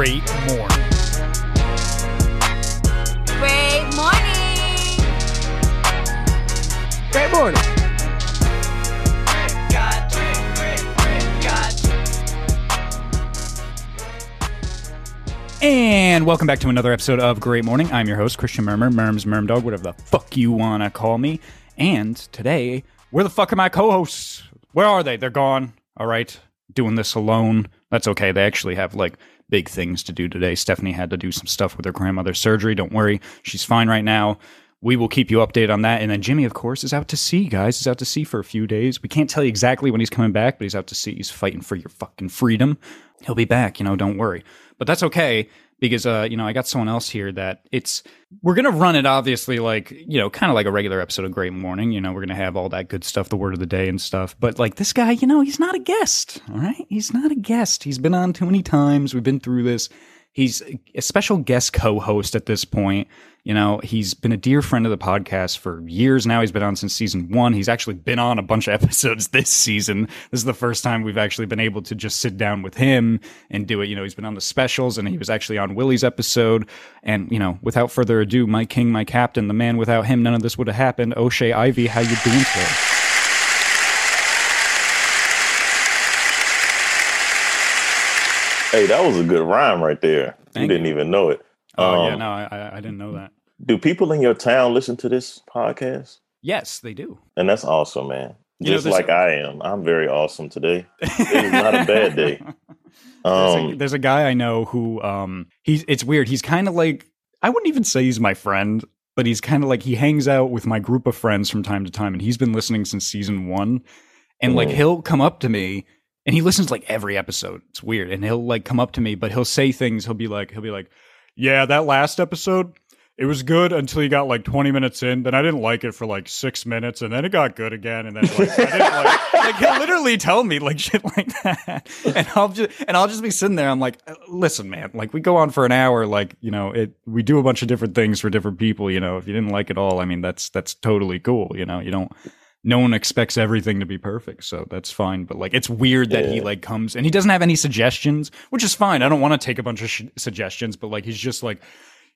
great morning. Great morning. Great morning. And welcome back to another episode of Great Morning. I'm your host, Christian Murmur, Merms, Mermdog, whatever the fuck you want to call me. And today, where the fuck are my co hosts? Where are they? They're gone. All right. Doing this alone. That's okay. They actually have like big things to do today. Stephanie had to do some stuff with her grandmother's surgery. Don't worry. She's fine right now. We will keep you updated on that. And then Jimmy, of course, is out to sea, guys. He's out to sea for a few days. We can't tell you exactly when he's coming back, but he's out to sea. He's fighting for your fucking freedom. He'll be back, you know, don't worry. But that's okay because uh, you know, I got someone else here that it's we're gonna run it obviously like, you know, kind of like a regular episode of Great Morning. You know, we're gonna have all that good stuff, the word of the day and stuff. But like this guy, you know, he's not a guest. All right. He's not a guest. He's been on too many times. We've been through this. He's a special guest co-host at this point. You know, he's been a dear friend of the podcast for years now. He's been on since season one. He's actually been on a bunch of episodes this season. This is the first time we've actually been able to just sit down with him and do it. You know, he's been on the specials and he was actually on Willie's episode. And, you know, without further ado, my king, my captain, the man without him, none of this would have happened. O'Shea Ivy, how you doing today? Hey, that was a good rhyme right there. Thank you didn't you. even know it. Oh, yeah, Um, no, I, I- didn't know that. Do people in your town listen to this podcast? Yes, they do. And that's awesome, man. You Just there's- like I am. I'm very awesome today. It is not a bad day. There's, a, Um, there's a guy I know who um he's it's weird. He's kind of like I wouldn't even say he's my friend, but he's kind of like he hangs out with my group of friends from time to time, and he's been listening since season one. And like Mhm. he'll come up to me, and he listens like every episode. It's weird, and he'll like come up to me, but he'll say things. He'll be like he'll be like, "Yeah, that last episode." It was good until you got like 20 minutes in. Then I didn't like it for like six minutes, and then it got good again. And then like, I didn't like, like he'll literally tell me like shit like that, and I'll just and I'll just be sitting there. I'm like, uh, listen, man, like we go on for an hour, like you know, it we do a bunch of different things for different people. You know, if you didn't like it all, I mean, that's that's totally cool. You know, you don't. No one expects everything to be perfect, so that's fine. But like, it's weird that he like comes and he doesn't have any suggestions, which is fine. I don't want to take a bunch of sh- suggestions, but like, he's just like,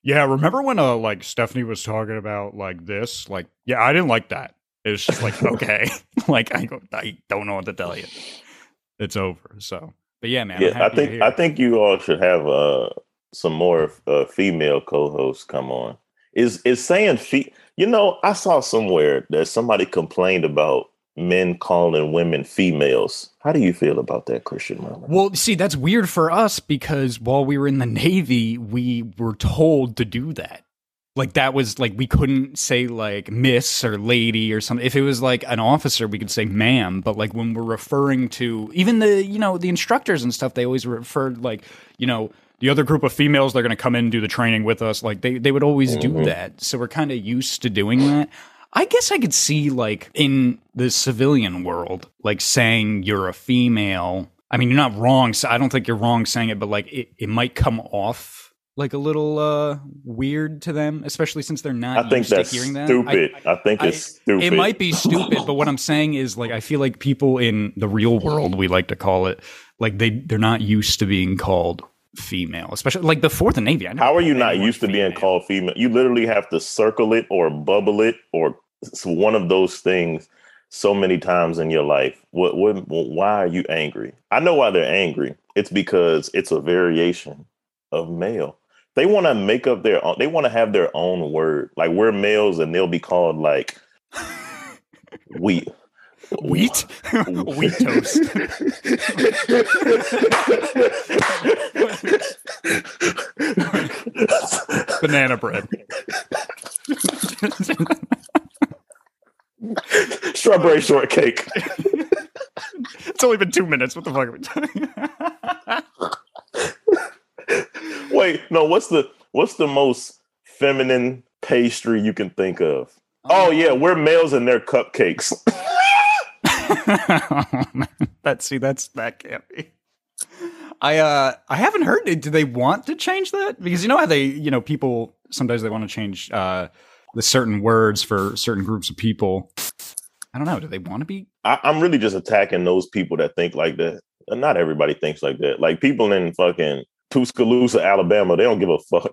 yeah, remember when uh like Stephanie was talking about like this? Like, yeah, I didn't like that. It was just like, okay. like I don't I don't know what to tell you. It's over. So but yeah, man. Yeah, I think I think you all should have uh some more uh, female co-hosts come on. Is is saying fe- you know, I saw somewhere that somebody complained about men calling women females. How do you feel about that, Christian Murmur? Well, see, that's weird for us because while we were in the Navy, we were told to do that. Like that was like we couldn't say like miss or lady or something. If it was like an officer, we could say ma'am. But like when we're referring to even the you know the instructors and stuff, they always referred like you know the other group of females they're going to come in and do the training with us. Like they they would always do Mhm. that. So we're kind of used to doing that. I guess I could see like in the civilian world, like saying you're a female. I mean, you're not wrong. So I don't think you're wrong saying it, but like it, it might come off like a little uh weird to them, especially since they're not I think that's to hearing that. I- stupid. I, think I- it's stupid. it might be stupid, but what I'm saying is like I feel like people in the real world, we like to call it, like they they're not used to being called female, especially like before the Navy. How are you not used to being called female? You literally have to circle it or bubble it or one of those things so many times in your life. What, what, why are you angry? I know why they're angry. It's because it's a variation of male. They want to make up their own, they want to have their own word. Like we're males and they'll be called like wheat. Wheat wheat toast. Banana bread. Strawberry shortcake. it's only been two minutes. What the fuck are we doing? Wait, no, what's the what's the most feminine pastry you can think of? Oh yeah, we're males and they're cupcakes. that see, that's that can't be. I uh I haven't heard it. Do they want to change that? Because you know how they, you know, people sometimes they want to change uh the certain words for certain groups of people. I don't know. Do they want to be? I, I'm really just attacking those people that think like that. Not everybody thinks like that. Like people in fucking Tuscaloosa, Alabama. They don't give a fuck.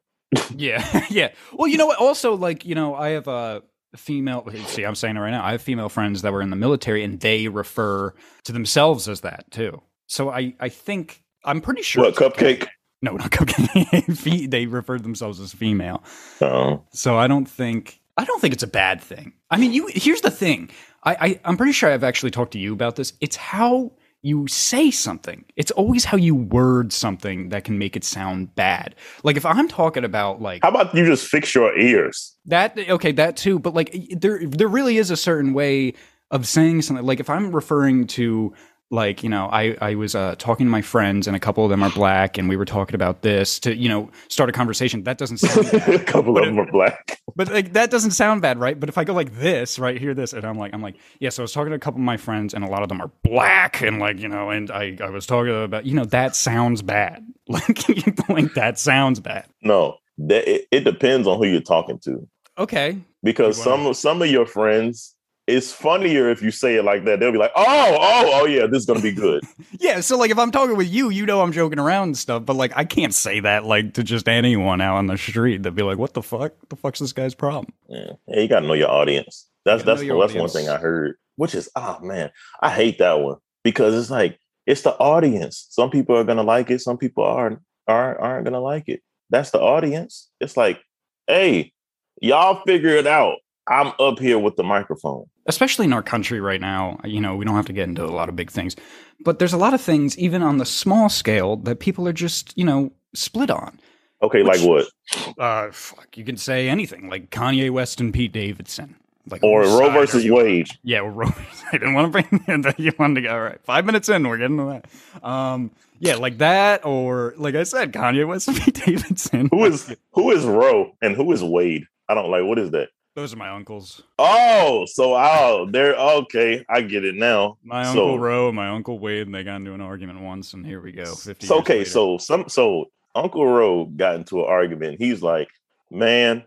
Yeah, yeah. Well, you know what? Also, like you know, I have a female. See, I'm saying it right now. I have female friends that were in the military, and they refer to themselves as that too. So I, I think I'm pretty sure. What it's okay. cupcake? No, not cupcake. They refer to themselves as female. Oh, So I don't think I don't think it's a bad thing. I mean, you here's the thing. I, I I'm pretty sure I've actually talked to you about this. It's how you say something. It's always how you word something that can make it sound bad. Like if I'm talking about like how about you just fix your ears? that okay, that too, but like there there really is a certain way of saying something. Like if I'm referring to like, you know, I I was uh, talking to my friends and a couple of them are black and we were talking about this to, you know, start a conversation. That doesn't sound a couple of them are black. But like that doesn't sound bad, right? But if I go like this, right here, this, and I'm like, I'm like, yeah. So I was talking to a couple of my friends, and a lot of them are black, and like, you know, and I, I was talking about, you know, that sounds bad. Like, you like that sounds bad. No, that it, it depends on who you're talking to. Okay, Because some some of your friends, it's funnier if you say it like that. They'll be like, "Oh, oh, oh, yeah, this is gonna be good." yeah. So like, if I'm talking with you, you know, I'm joking around and stuff, but like, I can't say that like to just anyone out on the street. They'd be like, what the fuck? The fuck's this guy's problem? Yeah, yeah you gotta know your audience. That's You that's that's one thing I heard. Which is, oh man, I hate that one because it's like it's the audience. Some people are gonna like it. Some people aren't aren't aren't gonna like it. That's the audience. It's like, hey, y'all figure it out. I'm up here with the microphone. especially in our country right now, you know, we don't have to get into a lot of big things, but there's a lot of things, even on the small scale, that people are just, you know, split on. Okay, Which- like what? Uh, fuck, you can say anything, like Kanye West and Pete Davidson. Like, Or Roe versus on? Wade. Yeah, well, Roe. I didn't want to bring in that. You wanted to go. All right, five minutes in, we're getting to that. Um, yeah, like that, or like I said, Kanye West and Pete Davidson. Who is who is Roe and who is Wade? I don't like what is that? Those are my uncles. Oh, so oh, they're okay. I get it now. My So- uncle Roe, and my uncle Wade, and they got into an argument once, and here we go. Fifty. So okay, later. so some so Uncle Roe got into an argument. He's like, "Man,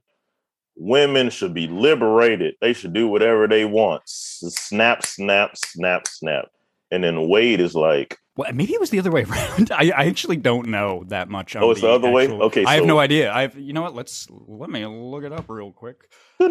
women should be liberated. They should do whatever they want." Snap, snap, snap, snap. And then Wade is like, Well, maybe it was the other way around. I, I actually don't know that much. Oh, it's the other way? actual- Okay, I have no idea. I have. You know what? Let's let me look it up real quick. a A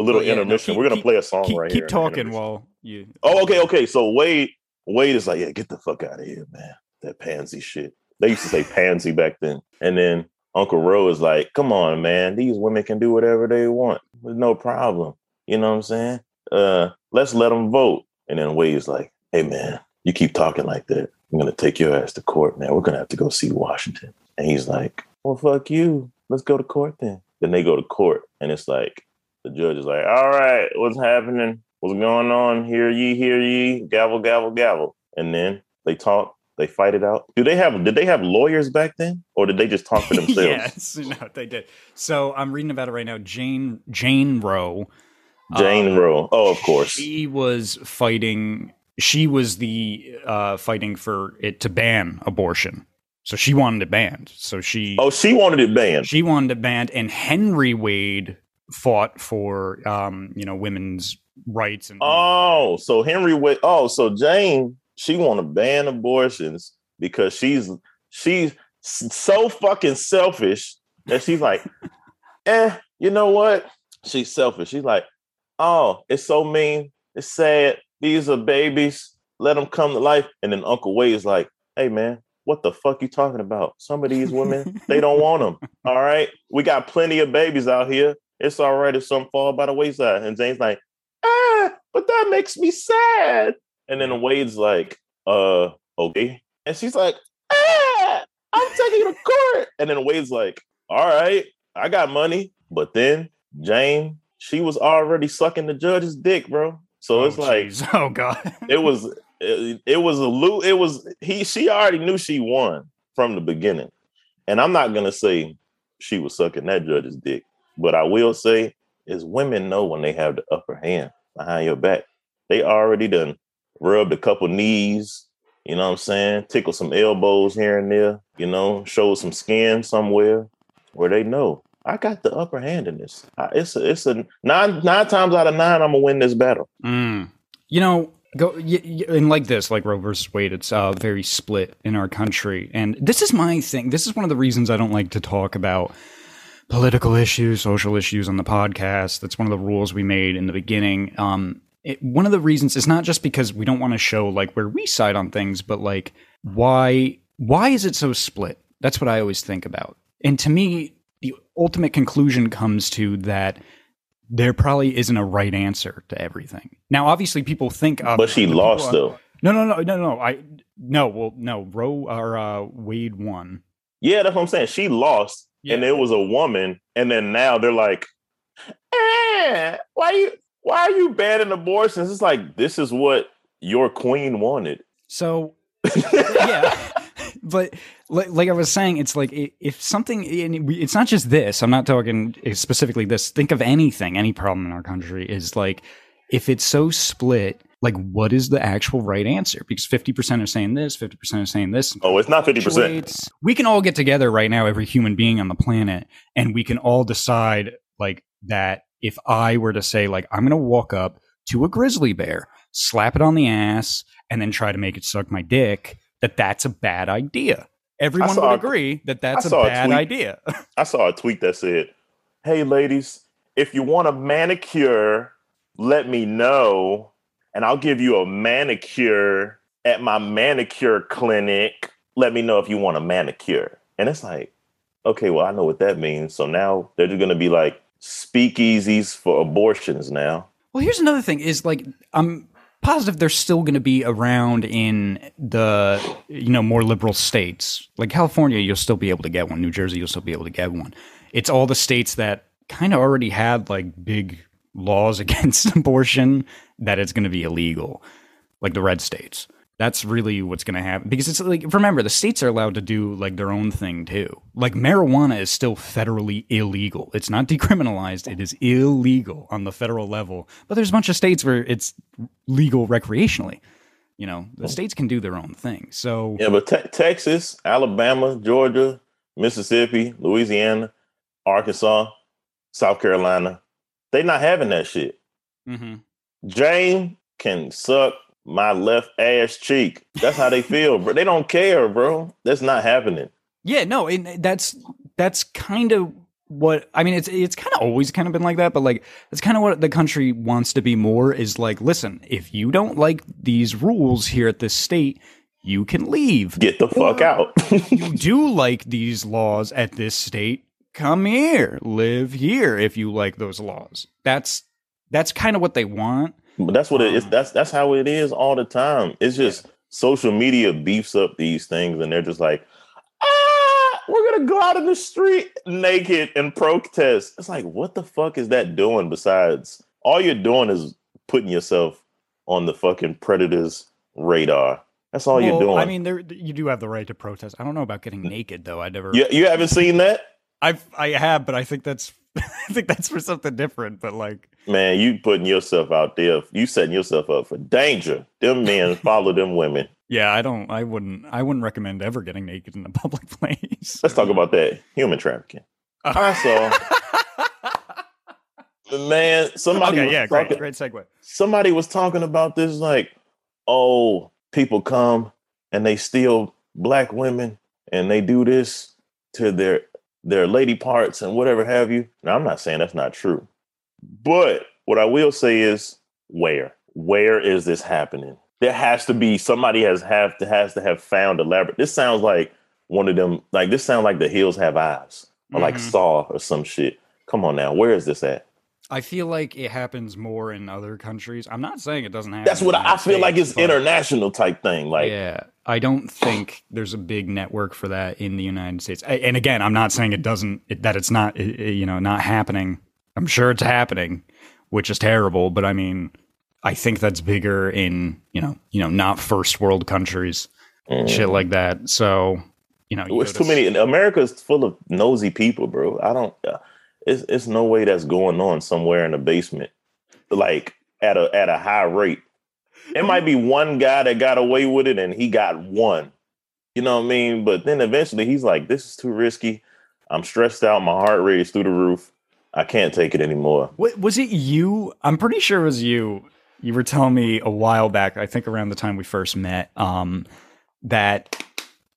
little intermission. We're gonna play a song keep, right keep here. Keep talking while you. Oh, okay, okay. So Wade, Wade is like, yeah, get the fuck out of here, man. That pansy shit. They used to say pansy back then. And then Uncle Roe is like, come on, man. These women can do whatever they want. There's no problem. You know what I'm saying? Uh, let's let them vote. And then Wade's like, hey, man, you keep talking like that. I'm gonna take your ass to court, man. We're gonna have to go see Washington. And he's like, well, fuck you. Let's go to court then. Then they go to court, and it's like the judge is like, all right, what's happening? What's going on? Hear ye, hear ye, gavel, gavel, gavel. And then they talk, they fight it out. Do they have did they have lawyers back then? Or did they just talk for themselves? yes, no, they did. So I'm reading about it right now. Jane Jane Roe. Jane um, Roe. Oh, of course. She was fighting. She was the uh, fighting for it to ban abortion. So she wanted it banned. So she oh, she wanted it banned. she wanted it banned, and Henry Wade fought for um, you know women's rights and Oh, so Henry Wade. Oh, so Jane, she want to ban abortions because she's she's so fucking selfish that she's like, eh, you know what? She's selfish. She's like, oh, it's so mean. It's sad. These are babies. Let them come to life. And then Uncle Wade is like, hey man, what the fuck you talking about? Some of these women, they don't want them. All right, we got plenty of babies out here. It's all right if some fall by the wayside. And Jane's like, ah, but that makes me sad. And then Wade's like, uh, okay. And she's like, ah, I'm taking you to court. And then Wade's like, all right, I got money. But then Jane, she was already sucking the judge's dick, bro. So Oh, it's like, jeez. oh god, it was, it, it was a lo- It was, he, she already knew she won from the beginning. And I'm not going to say she was sucking that judge's dick. But I will say is women know when they have the upper hand behind your back. They already done rubbed a couple knees, you know what I'm saying? Tickle some elbows here and there, you know, show some skin somewhere where they know I got the upper hand in this. It's a, it's a nine nine times out of nine I'm gonna win this battle. Mm. You know, Go y- y- and like this, like Roe versus Wade, it's uh, very split in our country, and this is my thing. This is one of the reasons I don't like to talk about political issues, social issues on the podcast. That's one of the rules we made in the beginning. Um, it, one of the reasons is not just because we don't want to show like where we side on things, but like why why is it so split? That's what I always think about. And to me, ultimate conclusion comes to that there probably isn't a right answer to everything. Now, obviously, people think, of, But she lost people- though. No, no, no, no, no. I no, well, no. Roe or uh, Wade won. Yeah, that's what I'm saying. She lost, and it was a woman, and then now they're like, eh, why you why are you banning abortions? It's like this is what your queen wanted. So yeah but like, like i was saying it's like if something and it's not just this i'm not talking specifically this think of anything any problem in our country is like if it's so split like what is the actual right answer? Because 50% are saying this 50% are saying this. Oh, it's not 50%. we can all get together right now every human being on the planet and we can all decide like that if i were to say like i'm going to walk up to a grizzly bear slap it on the ass and then try to make it suck my dick that that's a bad idea everyone saw would a- agree that that's I a saw a bad tweet. idea I saw a tweet that said, Hey ladies, if you want a manicure, let me know, and I'll give you a manicure at my manicure clinic. Let me know if you want a manicure. And it's like, okay, well, I know what that means. So now they're just gonna be like speakeasies for abortions now. Well, here's another thing: is like I'm positive they're still going to be around in the you know more liberal states. Like California, you'll still be able to get one. New Jersey, you'll still be able to get one. It's all the states that kind of already had like big laws against abortion that it's going to be illegal, like the red states. That's really what's going to happen because it's like remember the states are allowed to do like their own thing too. Like marijuana is still federally illegal. It's not decriminalized. It is illegal on the federal level. But there's a bunch of states where it's legal recreationally. You know, the states can do their own thing. So Yeah, but te- Texas, Alabama, Georgia, Mississippi, Louisiana, Arkansas, South Carolina—they're not having that shit. mhm. Jane can suck my left ass cheek. That's how they feel, bro. They don't care, bro. That's not happening. Yeah, no, and that's that's kind of what I mean. It's it's kind of always kind of been like that, but like that's kind of what the country wants to be more. Is like, listen, if you don't like these rules here at this state, you can leave. Get the fuck Or- out. you do like these laws at this state, come here, live here if you like those laws. That's that's kind of what they want. But that's what it is. That's that's how it is all the time. It's just social media beefs up these things, and they're just like, ah, we're gonna go out in the street naked and protest. It's like, what the fuck is that doing? Besides, all you're doing is putting yourself on the fucking predators' radar. That's all you're doing. I mean, there you do have the right to protest. I don't know about getting naked though. I never. you, you haven't seen that? I've I have, but I think that's I think that's for something different. But like, Man, you putting yourself out there. You setting yourself up for danger. Them men follow them women. yeah, I don't. I wouldn't. I wouldn't recommend ever getting naked in a public place. Let's talk about that human trafficking. Uh. I saw, man, somebody okay, yeah, great, talking, great segue. somebody was talking about this like, oh, people come and they steal black women and they do this to their their lady parts and whatever have you. Now, I'm not saying that's not true, but what I will say is where where is this happening? There has to be somebody has have to has to have found elaborate. This sounds like one of them. Like this sounds like the hills have eyes or like Mhm. Saw or some shit. Come on now, where is this at? I feel like it happens more in other countries. I'm not saying it doesn't happen. That's what I, I feel like it's international type thing. Like yeah, I don't think there's a big network for that in the United States. A- And again, I'm not saying it doesn't it, that it's not i- i- you know not happening. I'm sure it's happening, which is terrible. But I mean, I think that's bigger in you know you know not first world countries, mm. shit like that. So you know, you it's too many. America's full of nosy people, bro. I don't. Uh, it's it's no way that's going on somewhere in the basement, like at a at a high rate. It might be one guy that got away with it, and he got one. You know what I mean? But then eventually, he's like, "This is too risky. I'm stressed out. My heart rate is through the roof. I can't take it anymore." Wa- was it you? I'm pretty sure it was you you were telling me a while back, I think around the time we first met, um, that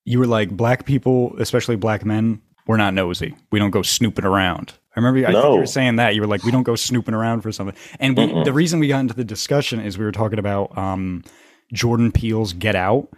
you were like black people, especially black men, we're not nosy. We don't go snooping around. I remember I think you were saying that. You were like, we don't go snooping around for something. And we, the reason we got into the discussion is we were talking about um, Jordan Peele's Get Out.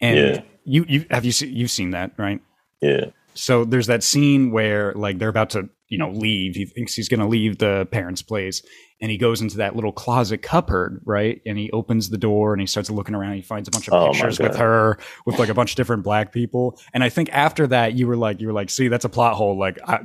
And Yeah. you you have you seen you've seen that, right? Yeah. So there's that scene where like they're about to, you know, leave. He thinks he's going to leave the parents' place and he goes into that little closet cupboard, right? And he opens the door and he starts looking around. He finds a bunch of Oh pictures with her with like a bunch of different black people. And I think after that you were like you were like, "See, that's a plot hole. Like I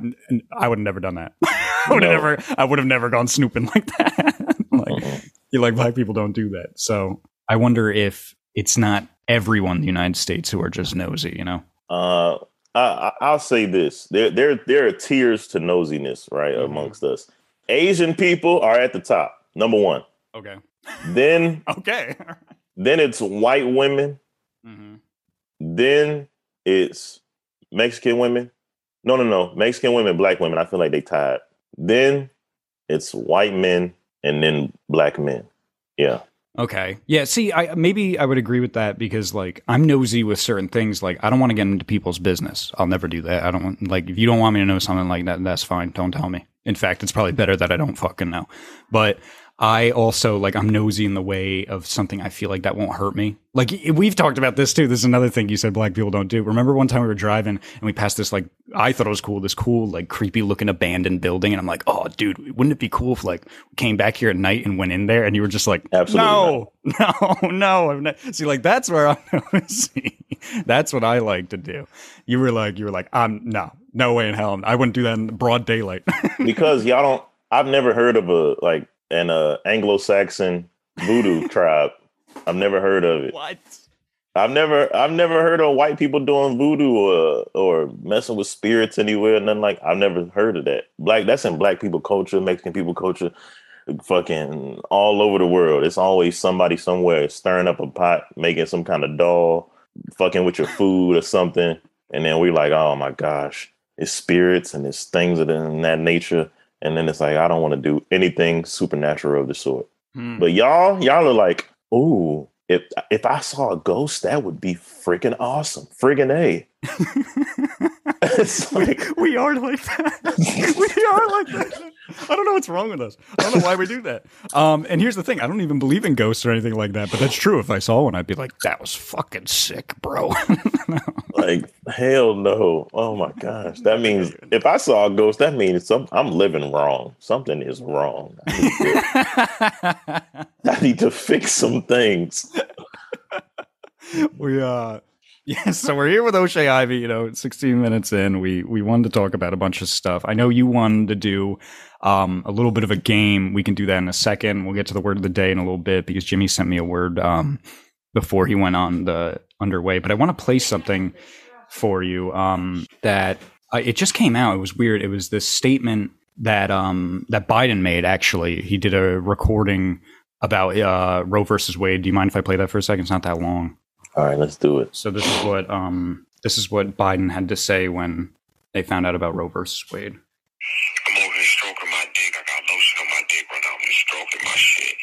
I would have never done that. I would have No. never I would have never gone snooping like that." like Mhm. you like black people don't do that. So I wonder if it's not everyone in the United States who are just nosy, you know? Uh, I, I- I'll say this: there, there, there are tiers to nosiness, right, Mhm. amongst us. Asian people are at the top, number one. Okay. Then, Okay. then it's white women. hmm Then it's Mexican women. No, no, no, Mexican women, black women. I feel like they tied. Then it's white men, and then black men. Yeah, Okay. Yeah. See, I maybe I would agree with that because like I'm nosy with certain things. Like I don't want to get into people's business. I'll never do that. I don't want like if you don't want me to know something like that, that's fine. Don't tell me. In fact, it's probably better that I don't fucking know. But I also like I'm nosy in the way of something I feel like that won't hurt me. Like we've talked about this too. This is another thing you said black people don't do. Remember one time we were driving and we passed this like I thought it was cool, this cool like creepy looking abandoned building, and I'm like, oh dude, wouldn't it be cool if like we came back here at night and went in there and you were just like, Absolutely no, no, no. I'm not. See, like that's where I'm nosy. that's what I like to do. You were like, you were like, I'm no, no way in hell. I wouldn't do that in broad daylight. because y'all don't. I've never heard of a like an uh, Anglo-Saxon voodoo tribe. I've never heard of it. what? I've never I've never heard of white people doing voodoo or or messing with spirits anywhere. Nothing like I've never heard of that. Black that's in black people culture, Mexican people culture, fucking all over the world. It's always somebody somewhere stirring up a pot, making some kind of doll, fucking with your food or something. And then we're like, oh my gosh, it's spirits and it's things of that nature. And then it's like, I don't want to do anything supernatural of the sort. Hmm. But y'all, y'all are like, ooh, if if I saw a ghost, that would be freaking awesome. Friggin' A. it's like we are like that. we are like that. I don't know what's wrong with us. I don't know why we do that. Um, and here's the thing: I don't even believe in ghosts or anything like that. But that's true. If I saw one, I'd be like, "That was fucking sick, bro." like hell no. Oh my gosh. That means if I saw a ghost, that means some I'm living wrong. Something is wrong. I need to, I need to fix some things. we uh yeah so we're here with o'shea ivy you know 16 minutes in. We we wanted to talk about a bunch of stuff. I know you wanted to do um a little bit of a game. We can do that in a second. We'll get to the word of the day in a little bit because jimmy sent me a word um before he went on the underway. But i want to play something for you um that uh, it just came out. It was weird. It was this statement that um that biden made actually. He did a recording about uh roe versus wade. Do you mind if i play that for a second? It's not that long All right, let's do it. so this is what um this is what Biden had to say when they found out about Roe versus Wade. I'm over here stroking my dick. I got lotion on my dick right now. I'm just stroking my shit.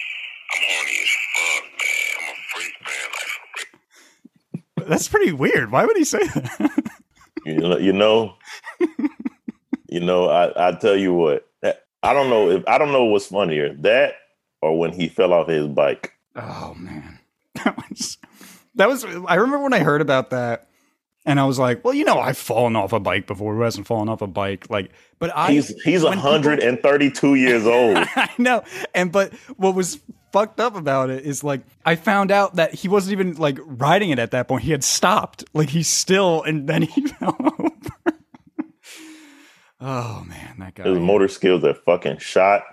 I'm horny as fuck, man. I'm a freak, man. Like, for real. That's pretty weird. Why would he say that? You know, you know, you know, I, I tell you what, I don't know if I don't know what's funnier, that or when he fell off his bike. oh man, that was that was. I remember when I heard about that, and I was like, well, you know, I've fallen off a bike before. Who hasn't fallen off a bike? Like, but I He's he's when people- 132 years old. I know. And but what was fucked up about it is like I found out that he wasn't even like riding it at that point. He had stopped. Like he's still and then he fell over. oh man, that guy. His motor skills are fucking shot.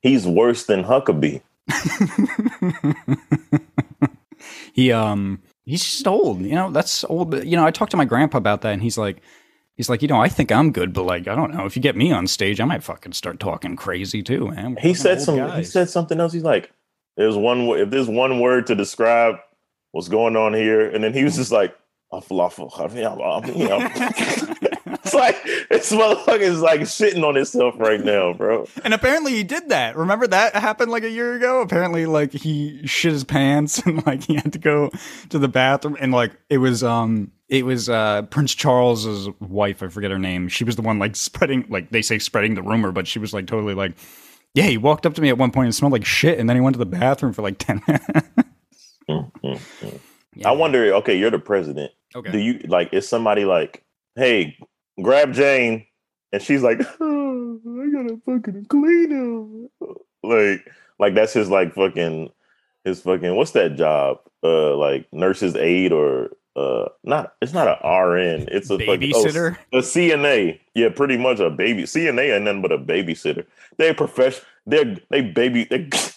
He's worse than Huckabee. he um he's just old, you know, that's old but you know, I talked to my grandpa about that and he's like He's like, you know, I think I'm good, but like, I don't know. If you get me on stage, I might fucking start talking crazy too, man. We're He said some. He said something else. He's like, "There's one. If there's one word to describe what's going on here," and then he was just like, "A falafel." it's like this motherfucker is like shitting on himself right now, bro. And apparently he did that. Remember that happened like a year ago? Apparently like he shit his pants and like he had to go to the bathroom and like it was um it was uh Prince Charles's wife, I forget her name. She was the one like spreading like they say spreading the rumor, but she was like totally like yeah, he walked up to me at one point and smelled like shit and then he went to the bathroom for like 10 minutes. Mm, mm, mm. I wonder. Okay, you're the president. Okay. Do you like? Is somebody like, hey, grab Jane, and she's like, oh, I gotta fucking clean him. Like, like that's his like fucking his fucking what's that job? Uh, like nurse's aide or uh, not. It's not a RN. It's a fucking- oh, babysitter. a CNA. Yeah, pretty much a baby CNA and nothing but a babysitter. They're professional. They're they baby. They, that's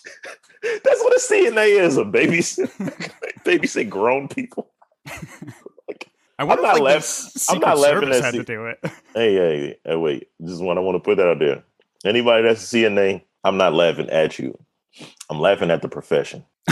what a CNA is. A babysitter. babysit grown people. I wonder not if, like, laugh- I'm not laughing Service at had the- to do it. Hey, hey, hey, wait. This is what I want to put out there. Anybody that's a CNA, I'm not laughing at you. I'm laughing at the profession.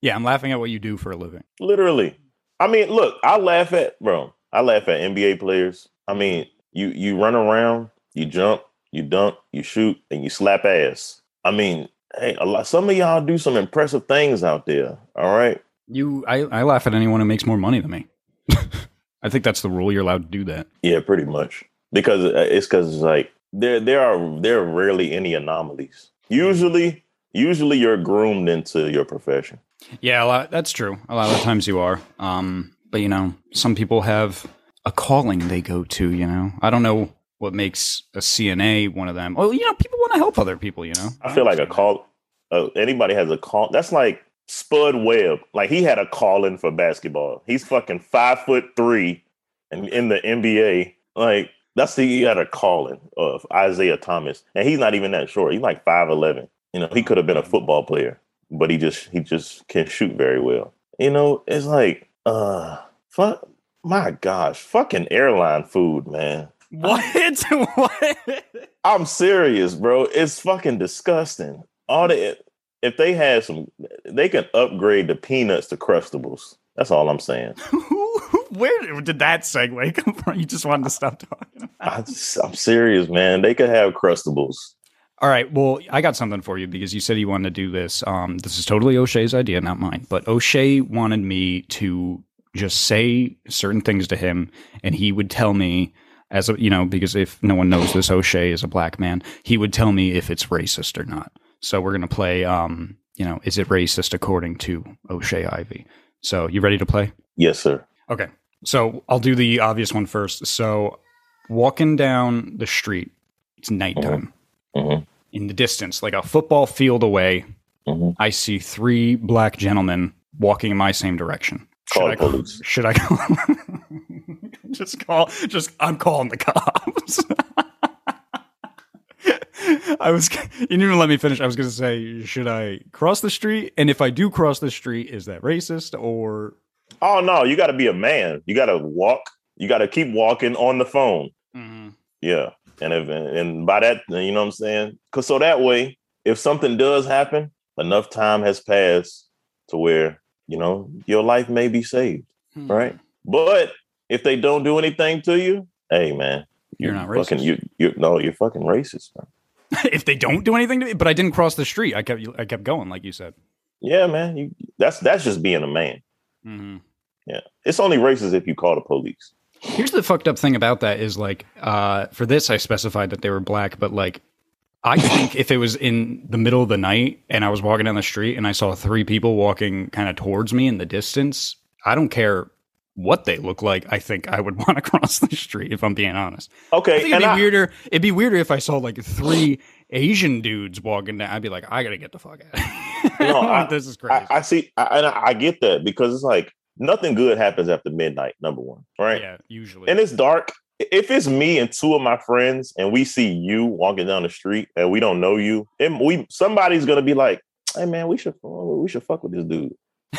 yeah, I'm laughing at what you do for a living. Literally. I mean, look, I laugh at bro. I laugh at NBA players. I mean, you you run around, you jump, you dunk, you shoot, and you slap ass. I mean, hey, a lot. Some of y'all do some impressive things out there. All right. You, I, I laugh at anyone who makes more money than me. I think that's the rule. You're allowed to do that. Yeah, pretty much. Because uh, it's because like there there are there are rarely any anomalies. Usually, usually you're groomed into your profession. Yeah, a lot, that's true. A lot of times you are. Um, but you know, some people have a calling they go to. You know, I don't know what makes a CNA one of them. Well, you know, people want to help other people. You know, I feel like a call. Uh, anybody has a call. That's like Spud Webb. Like he had a calling for basketball. He's fucking five foot three, and in the NBA, like that's the he had a calling of Isaiah Thomas, and he's not even that short. He's like five eleven. You know, he could have been a football player, but he just he just can shoot very well. You know, it's like uh, fuck. My gosh, fucking airline food, man. What? what? I'm serious, bro. It's fucking disgusting. All the if they had some, they can upgrade the peanuts to crustables. That's all I'm saying. Where did that segue come from? You just wanted to stop talking. I I'm serious, man. They could have crustables. All right. Well, I got something for you because you said you wanted to do this. Um, this is totally O'Shea's idea, not mine. But O'Shea wanted me to just say certain things to him, and he would tell me, as a, you know, because if no one knows this, O'Shea is a black man. He would tell me if it's racist or not. So we're gonna play. Um, you know, is it racist according to O'Shea Ivy? So you ready to play? Yes, sir. Okay. So I'll do the obvious one first. So walking down the street, it's nighttime. Mhm. In the distance, like a football field away, Mhm. I see three black gentlemen walking in my same direction. Call I the police. Should I call? just call. Just I'm calling the cops. I was. You didn't even let me finish. I was going to say, should I cross the street? And if I do cross the street, is that racist or? Oh no, you got to be a man. You got to walk. You got to keep walking on the phone. Yeah, and if and by that, you know what I'm saying? Cause so that way, if something does happen, enough time has passed to where you know your life may be saved, Hmm. right? But if they don't do anything to you, hey man, You're not fucking racist. you. You no, you're fucking racist. Man. if they don't do anything to me, but I didn't cross the street. I kept I kept going, like you said. Yeah, man. You that's that's just being a man. hmm Yeah, it's only racist if you call the police. Here's the fucked up thing about that is like, uh, for this I specified that they were black, but like, I think if it was in the middle of the night and I was walking down the street and I saw three people walking kind of towards me in the distance, I don't care what they look like. I think I would want to cross the street if I'm being honest. Okay, it'd be I, weirder. It'd be weirder if I saw like three Asian dudes walking down. I'd be like, I gotta get the fuck out. No, I- this is crazy. I, I see, I, and I, get that because it's like nothing good happens after midnight. Number one, right? Yeah, usually. And it's dark. If it's me and two of my friends, and we see you walking down the street, and we don't know you, and we somebody's gonna be like, "Hey, man, we should we should fuck with this dude."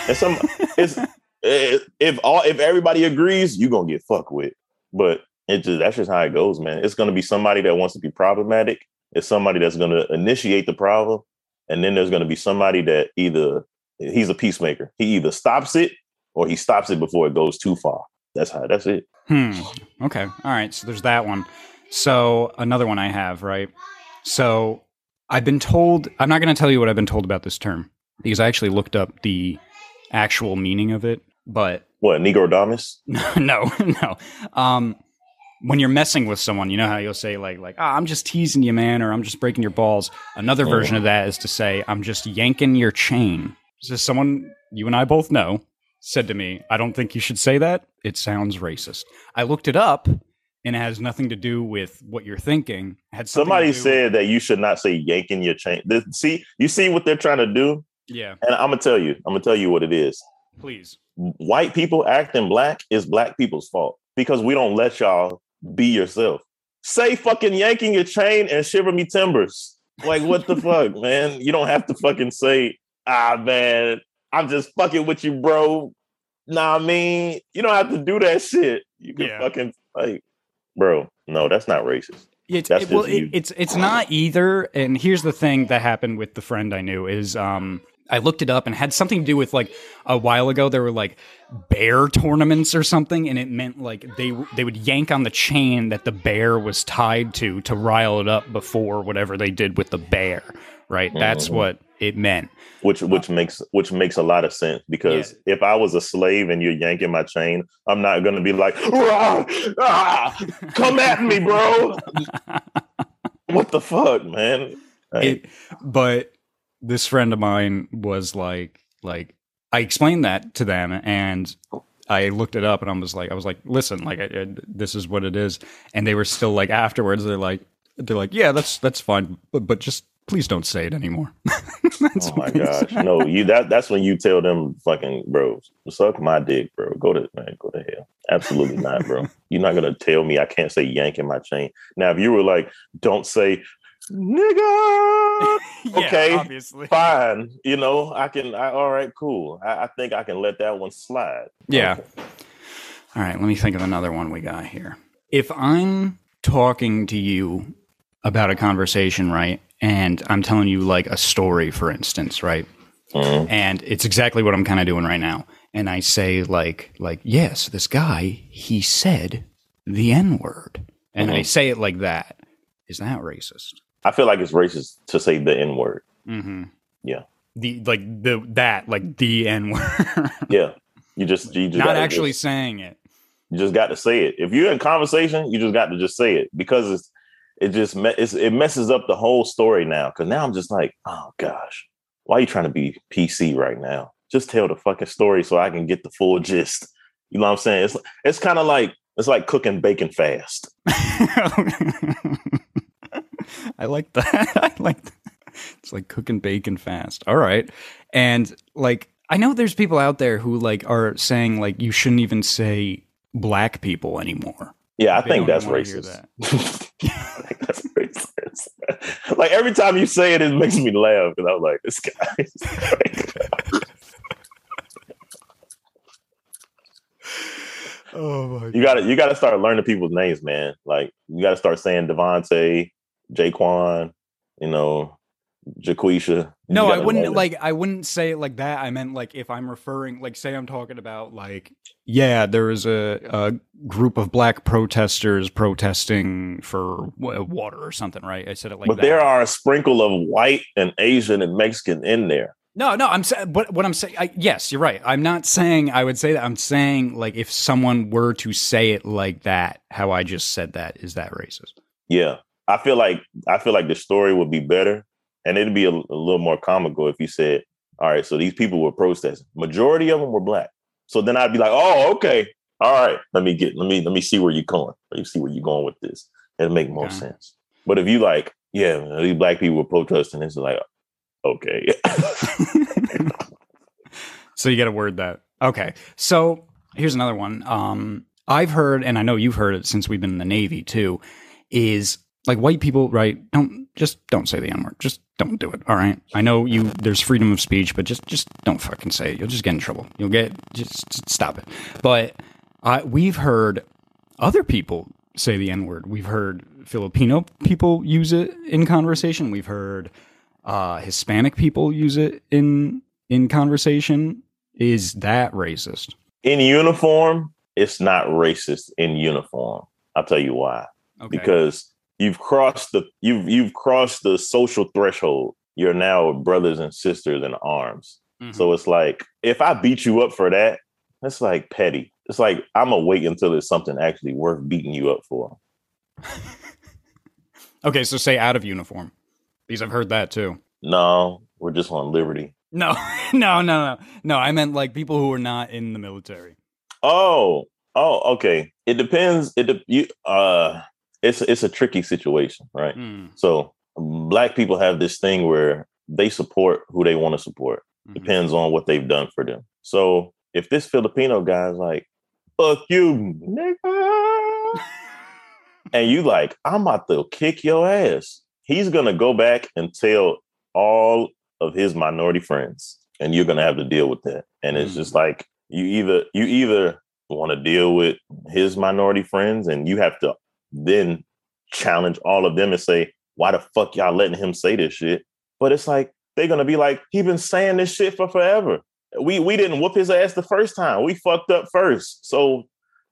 And some it's if all if everybody agrees, you're gonna get fucked with. But it just that's just how it goes, man. It's gonna be somebody that wants to be problematic. It's somebody that's gonna initiate the problem, and then there's gonna be somebody that either he's a peacemaker. He either stops it or he stops it before it goes too far. That's how. That's it. Hmm. Okay. All right. So there's that one. So another one I have, right? So I've been told, I'm not to tell you what I've been told about this term because I actually looked up the actual meaning of it, but What Negro Damas? no, no. Um, when you're messing with someone, you know how you'll say like, like, ah, I'm just teasing you, man, or I'm just breaking your balls. Another version of that is to say, I'm just yanking your chain. So someone you and I both know said to me, I don't think you should say that. It sounds racist. I looked it up, and it has nothing to do with what you're thinking. It had Somebody said that you should not say yanking your chain. This, see, you see what they're trying to do, yeah, and I'm gonna tell you. I'm gonna tell you what it is. please. White people acting black is black people's fault because we don't let y'all be yourself. Say fucking yanking your chain and shiver me timbers. Like what the fuck, man? You don't have to fucking say, ah man, I'm just fucking with you, bro. Nah, I mean, you don't have to do that shit. You can Yeah. fucking like, bro. No, that's not racist. It's That's it, well, just it, it's it's not either. And here's the thing that happened with the friend I knew is um I looked it up and it had something to do with like a while ago there were like bear tournaments or something and it meant like they they would yank on the chain that the bear was tied to to rile it up before whatever they did with the bear right that's Mhm. what it meant Which which makes which makes a lot of sense because if I was a slave and you're yanking my chain, I'm not gonna be like, "Rah! ah, come at me, bro. what the fuck, man? Like, it, but this friend of mine was like like i explained that to them and i looked it up and i was like i was like listen like I, I- this is what it is and they were still like afterwards they're like they're like yeah that's that's fine but but just please don't say it anymore oh my gosh, no, you that that's when you tell them fucking bro, suck my dick, bro. Go to man, go to hell. Absolutely not, bro. You're not gonna tell me I can't say yanking my chain. Now, if you were like, don't say nigga. Yeah, Okay, obviously fine. You know, I can. I, all right, cool. I, I think I can let that one slide. Yeah. Okay. All right, let me think of another one we got here. If I'm talking to you about a conversation, right, and I'm telling you like a story, for instance, right, Mhm. and it's exactly what I'm kind of doing right now, and I say like, like, yes, this guy, he said the N word, and I Mhm. say it like that. Is that racist? I feel like it's racist to say the N word. Mm-hmm. Yeah. The like the that like the N word. Yeah. You just you just Not actually just, saying it. you just got to say it. If you're in conversation, you just got to just say it because it's it just me- it's, it messes up the whole story now. Because now I'm just like, oh gosh, why are you trying to be PC right now? Just tell the fucking story so I can get the full gist. You know what I'm saying? It's it's kind of like it's like cooking bacon fast. I like that. I like that. It's like cooking bacon fast. All right. And like I know there's people out there who like are saying like you shouldn't even say black people anymore. Yeah, I think that's racist. I think that's racist. like every time you say it, it makes me laugh because I was like, this guy. Is Oh my God. you gotta you gotta start learning people's names, man. Like you gotta start saying Devontae, Jaquan, you know, Jaquisha. No, I wouldn't like I wouldn't say it like that. I meant like if I'm referring like say I'm talking about like yeah, there was a, a group of black protesters protesting for water or something, right? I said it like but that. there are a sprinkle of white and Asian and Mexican in there. No, no, I'm saying, but what I'm saying, yes, you're right. I'm not saying I would say that. I'm saying like if someone were to say it like that, how I just said that, is that racist? Yeah, I feel like I feel like the story would be better, and it'd be a, a little more comical if you said, "All right, so these people were protesting. Majority of them were black." So then I'd be like, "Oh, okay, all right. Let me get let me let me see where you're going. Let me see where you're going with this. It'll make more Okay. sense." But if you like, yeah, these black people were protesting, it's like, okay, so you got to word that. Okay. So here's another one. Um, I've heard, and I know you've heard it since we've been in the Navy too, is like white people, right? Don't just don't say the N word. Just don't do it. All right. I know you. There's freedom of speech, but just just don't fucking say it. You'll just get in trouble. You'll get just, just stop it. But uh, we've heard other people say the N word. We've heard Filipino people use it in conversation. We've heard uh, Hispanic people use it in in conversation. Is that racist? in uniform, it's not racist in uniform. I'll tell you why. Okay. Because you've crossed the you've you've crossed the social threshold. You're now brothers and sisters in arms. Mhm. So it's like if I beat you up for that, that's like petty. It's like I'm gonna wait until there's something actually worth beating you up for. okay, so say out of uniform. Because I've heard that too. No, we're just on liberty. No, no, no, no. No, I meant like people who are not in the military. Oh, oh, okay. It depends. It de- you uh, it's it's a tricky situation, right? Mm, So black people have this thing where they support who they want to support. mhm. Depends on what they've done for them. So if this Filipino guy's like, "Fuck you, nigga," and you like, "I'm about to kick your ass," he's gonna go back and tell all of his minority friends, and you're gonna have to deal with that. And it's Mm. just like you either you either want to deal with his minority friends, and you have to then challenge all of them and say, "Why the fuck y'all letting him say this shit?" But it's like they're gonna be like, "He been saying this shit for forever. We we didn't whoop his ass the first time. We fucked up first, so."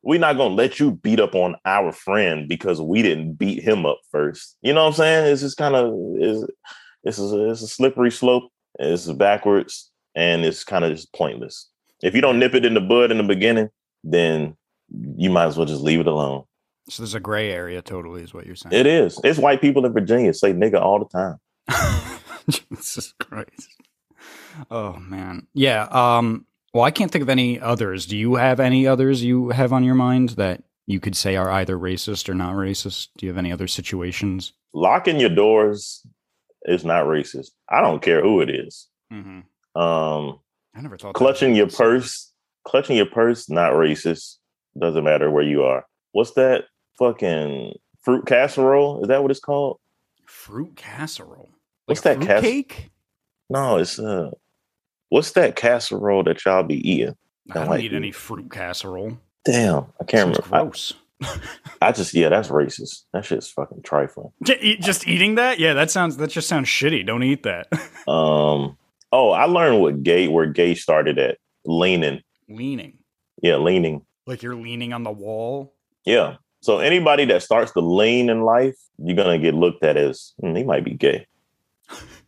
We're not gonna let you beat up on our friend because we didn't beat him up first. You know what I'm saying? It's just kind of is it's a, it's a slippery slope. It's backwards, and it's kind of just pointless. If you don't nip it in the bud in the beginning, then you might as well just leave it alone. So there's a gray area, totally, is what you're saying. It is. It's white people in Virginia say nigga all the time. Jesus Christ. Oh man. Yeah. Um. Well, I can't think of any others. Do you have any others you have on your mind that you could say are either racist or not racist? Do you have any other situations? Locking your doors is not racist. I don't care who it is. Mm-hmm. Um, I never thought clutching your purse, clutching your purse, not racist. Doesn't matter where you are. What's that fucking fruit casserole? Is that what it's called? fruit casserole. What's that cas- cake? No, it's uh, what's that casserole that y'all be eating? I don't like eat any fruit casserole. Damn, I can't remember. I, gross. I just yeah, that's racist. That shit's fucking trifling. Just eating that? Yeah, that sounds. That just sounds shitty. Don't eat that. Um, oh, I learned what gay where gay started at leaning. leaning, Yeah, leaning. like you're leaning on the wall. Yeah. So anybody that starts to lean in life, you're gonna get looked at as hmm, he might be gay.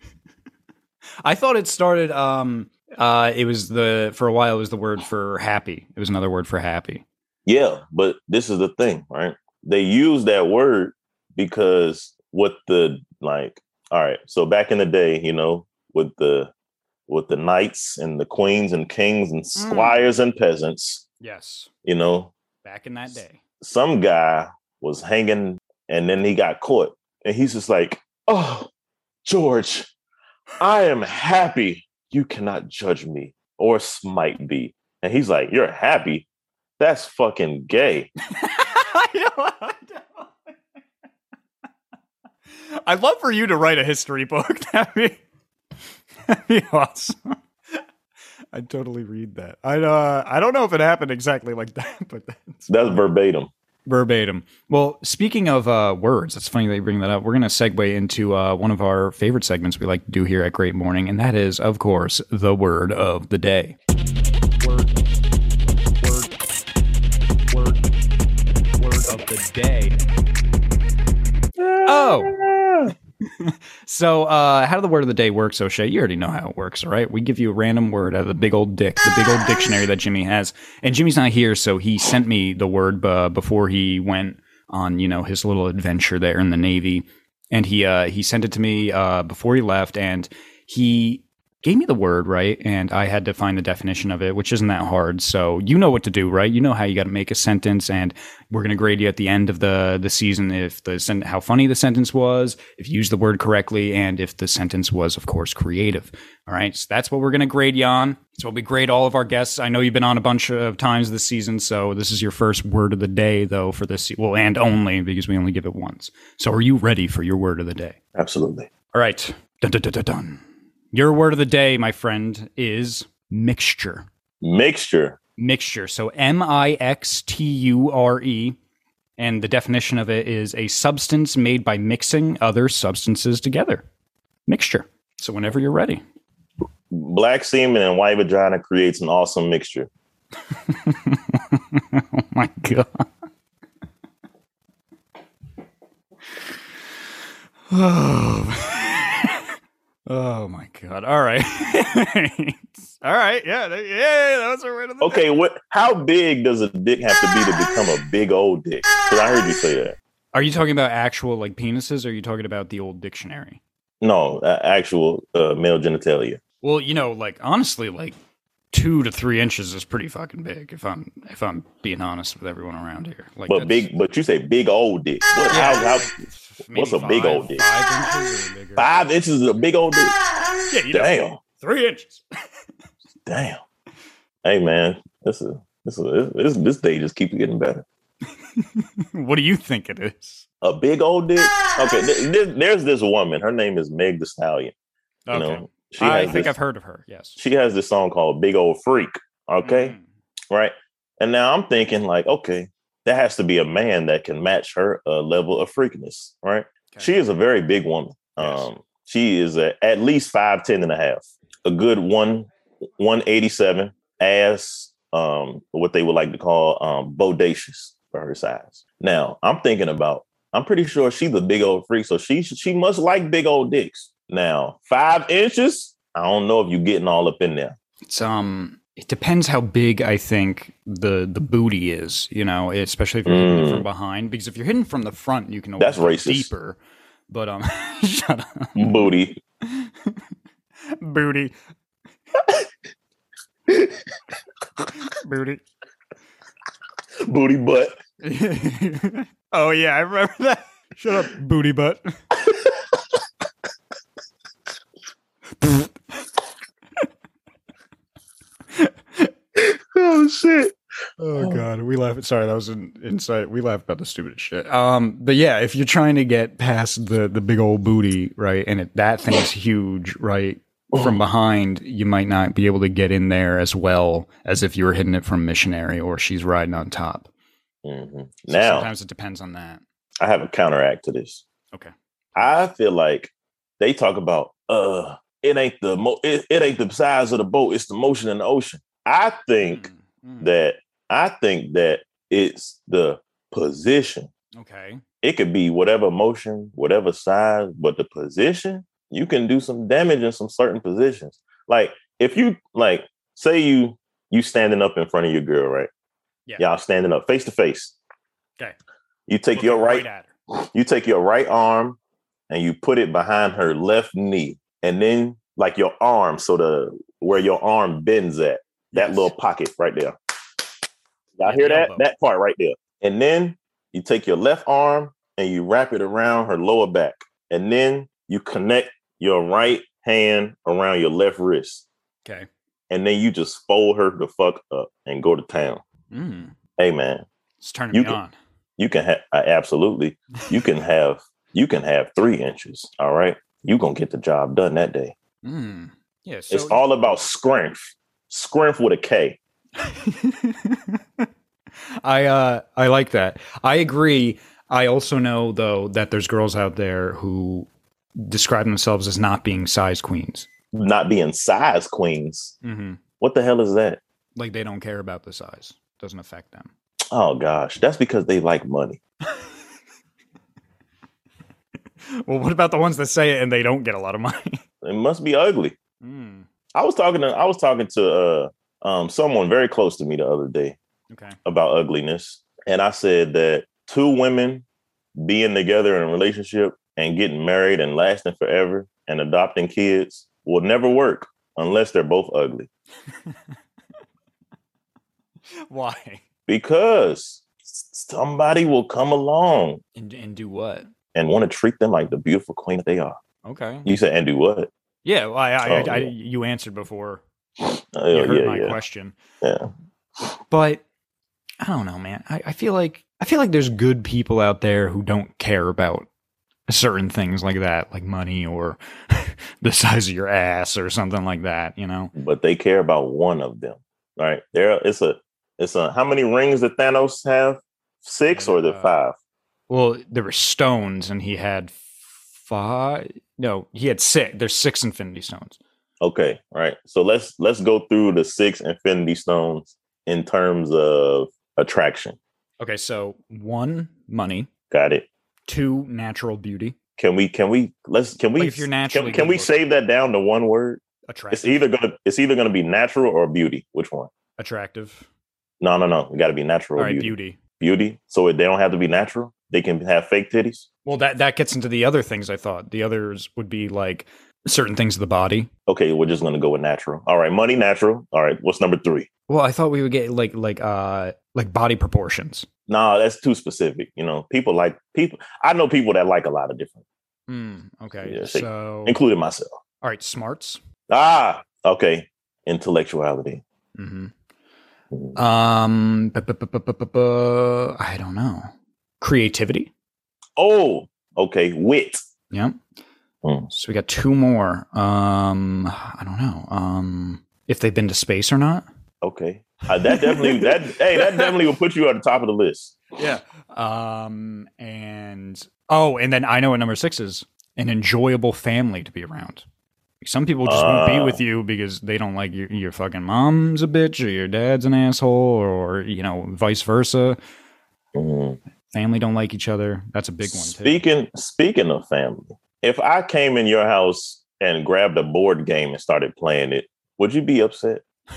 I thought it started. Um, uh, it was the for a while. It was the word for happy. It was another word for happy. Yeah, but this is the thing, right? They use that word because what the like, all right, so back in the day, you know, with the with the knights and the queens and kings and squires and peasants, Yes, you know, back in that day. Some guy was hanging and then he got caught. And he's just like, Oh, George, I am happy you cannot judge me or smite me. And he's like, You're happy? That's fucking gay. I know, I know. I'd love for you to write a history book. That'd be, that'd be awesome. I'd totally read that. I uh, I don't know if it happened exactly like that, but that's That's verbatim. verbatim. Well, speaking of uh, words, it's funny that you bring that up. We're going to segue into uh, one of our favorite segments we like to do here at Great Morning, and that is, of course, the word of the day. Word, word, word, word of the day. Oh. So, uh, how did the word of the day work, so Shay? You already know how it works, all right? We give you a random word out of the big old dick, the big old dictionary that Jimmy has. And Jimmy's not here, so he sent me the word uh, before he went on, you know, his little adventure there in the Navy. And he uh, he sent it to me uh, before he left, and he gave me the word right, and I had to find the definition of it, which isn't that hard. So you know what to do, right? You know how you got to make a sentence, and we're gonna grade you at the end of the the season if the sen- how funny the sentence was, if you used the word correctly, and if the sentence was, of course, creative. All right, so that's what we're gonna grade you on. So we grade all of our guests. I know you've been on a bunch of times this season, so this is your first word of the day, though, for this. Se- well, and only because we only give it once. So are you ready for your word of the day? Absolutely. All right. Dun, dun, dun, dun, dun. Your word of the day, my friend, is mixture. Mixture. Mixture. So M I X T U R E. And the definition of it is a substance made by mixing other substances together. Mixture. So whenever you're ready. Black semen and white vagina creates an awesome mixture. oh my god. Oh. Oh my god. All right. All right. Yeah. Yeah. That was a the Okay, what? How big does a dick have to be to become a big old dick? Because I heard you say that. Are you talking about actual like penises or are you talking about the old dictionary? No, uh, actual uh, male genitalia. Well, you know, like honestly, like two to three inches is pretty fucking big. If I'm if I'm being honest with everyone around here, like But big, but you say big old dick. What, Yeah. how, how, what's a big old dick? Five inches five inches is a big old dick? Yeah, you know, Damn, three inches. damn. Hey man, this is this is this this day just keeps getting better. what do you think it is? A big old dick. Okay, th- th- there's this woman. Her name is Meg Thee Stallion. You Okay, know, she I think this, I've heard of her. Yes. she has this song called "Big Old Freak." Okay, Mm. right. And now I'm thinking like, okay, that has to be a man that can match her uh, level of freakness, right? Okay. She is a very big woman. Yes. Um, she is a, at least five ten and a half, a good one one eighty seven, ass, um, what they would like to call um, bodacious for her size. Now I'm thinking about. I'm pretty sure she's a big old freak, so she she must like big old dicks. Now five inches, I don't know if you're getting all up in there. It's um it depends how big I think the the booty is, you know, especially if you're hitting it Mm. from behind. Because if you're hitting from the front, you can always That's go racist. deeper. But um shut up. Booty. Booty. Booty. Booty butt. oh yeah, I remember that. Shut up, booty butt. Oh shit. Oh god, we laugh. Sorry, that was an insight. We laugh about the stupidest shit. Um, but yeah, if you're trying to get past the the big old booty, right, and it, that thing's huge, right, from behind, you might not be able to get in there as well as if you were hitting it from missionary or she's riding on top. Mhm. So Now sometimes it depends on that. I have a counteract to this. Okay. I feel like they talk about uh it ain't the mo- it, it ain't the size of the boat, it's the motion in the ocean. I think Mm, mm. that I think that it's the position. Okay. It could be whatever motion, whatever size, but the position, you can do some damage in some certain positions. Like if you like say you you standing up in front of your girl, right? Yeah. Y'all standing up face to face. Okay. You take your Looking right at her. you take your right arm and you put it behind her left knee and then like your arm so the where your arm bends at that little pocket right there. Y'all hear that? that part right there. And then you take your left arm and you wrap it around her lower back. And then you connect your right hand around your left wrist. Okay. and then you just fold her the fuck up and go to town. Mm. hey man. It's turning You me can- on. you can have absolutely. You can have you can have three inches all right? You gonna get the job done that day. Mm. Yeah. So it's all about scrimp scrimp with a k I uh I like that. I agree. I also know though that there's girls out there who describe themselves as not being size queens. not being size queens Mm-hmm. what the hell is that Like they don't care about the size. Doesn't affect them. oh gosh that's because they like money Well, what about the ones that say it and they don't get a lot of money? it must be ugly Mm, i was talking to i was talking to uh um someone very close to me the other day okay. about ugliness and i said that two women being together in a relationship and getting married and lasting forever and adopting kids will never work unless they're both ugly Why? because somebody will come along And and do what? and want to treat them like the beautiful queen that they are Okay. you said and do what Yeah. Well, I, I, Oh, I, I yeah. you answered before. Uh, You heard yeah my question. yeah But I don't know, man. I, I feel like I feel like there's good people out there who don't care about certain things like that, like money or the size of your ass or something like that. You know? but they care about one of them right there it's a it's a how many rings did thanos have six or the Uh, five Well, there were stones, and he had five. No, he had six. There's six Infinity Stones. Okay, right. So let's let's go through the six Infinity Stones in terms of attraction. Okay, so one, money. Got it. Two, natural beauty. Can we? Can we? Let's. Can we? Like if you're naturally can, can we save that down to one word? Attractive. It's either gonna. It's either gonna be natural or beauty. Which one? attractive. No, no, no. It got to be natural. All right, beauty. beauty. Beauty. So they don't have to be natural. They can have fake titties. Well, that that gets into the other things I thought. The others would be like certain things of the body. Okay, we're just gonna go with natural. All right, money, natural. All right, what's number three? Well, I thought we would get like like uh like body proportions. No, that's too specific. You know, people like people. I know people that like a lot of different, Hmm. Okay. Yeah, see, so including myself. all right, smarts. Ah, okay. Intellectuality. hmm Mhm. Um, I don't know. Creativity. Oh, okay. Wit. Yeah. Hmm. So we got two more. Um, I don't know. Um, if they've been to space or not. Okay. Uh, that definitely. that hey, that definitely will put you at the top of the list. Yeah. Um, and oh, and then I know what number six is an enjoyable family to be around. Some people just won't be with you because they don't like your your fucking mom's a bitch or your dad's an asshole or you know vice versa. Mhm. Family don't like each other. That's a big one too. Speaking speaking of family, if I came in your house and grabbed a board game and started playing it, would you be upset?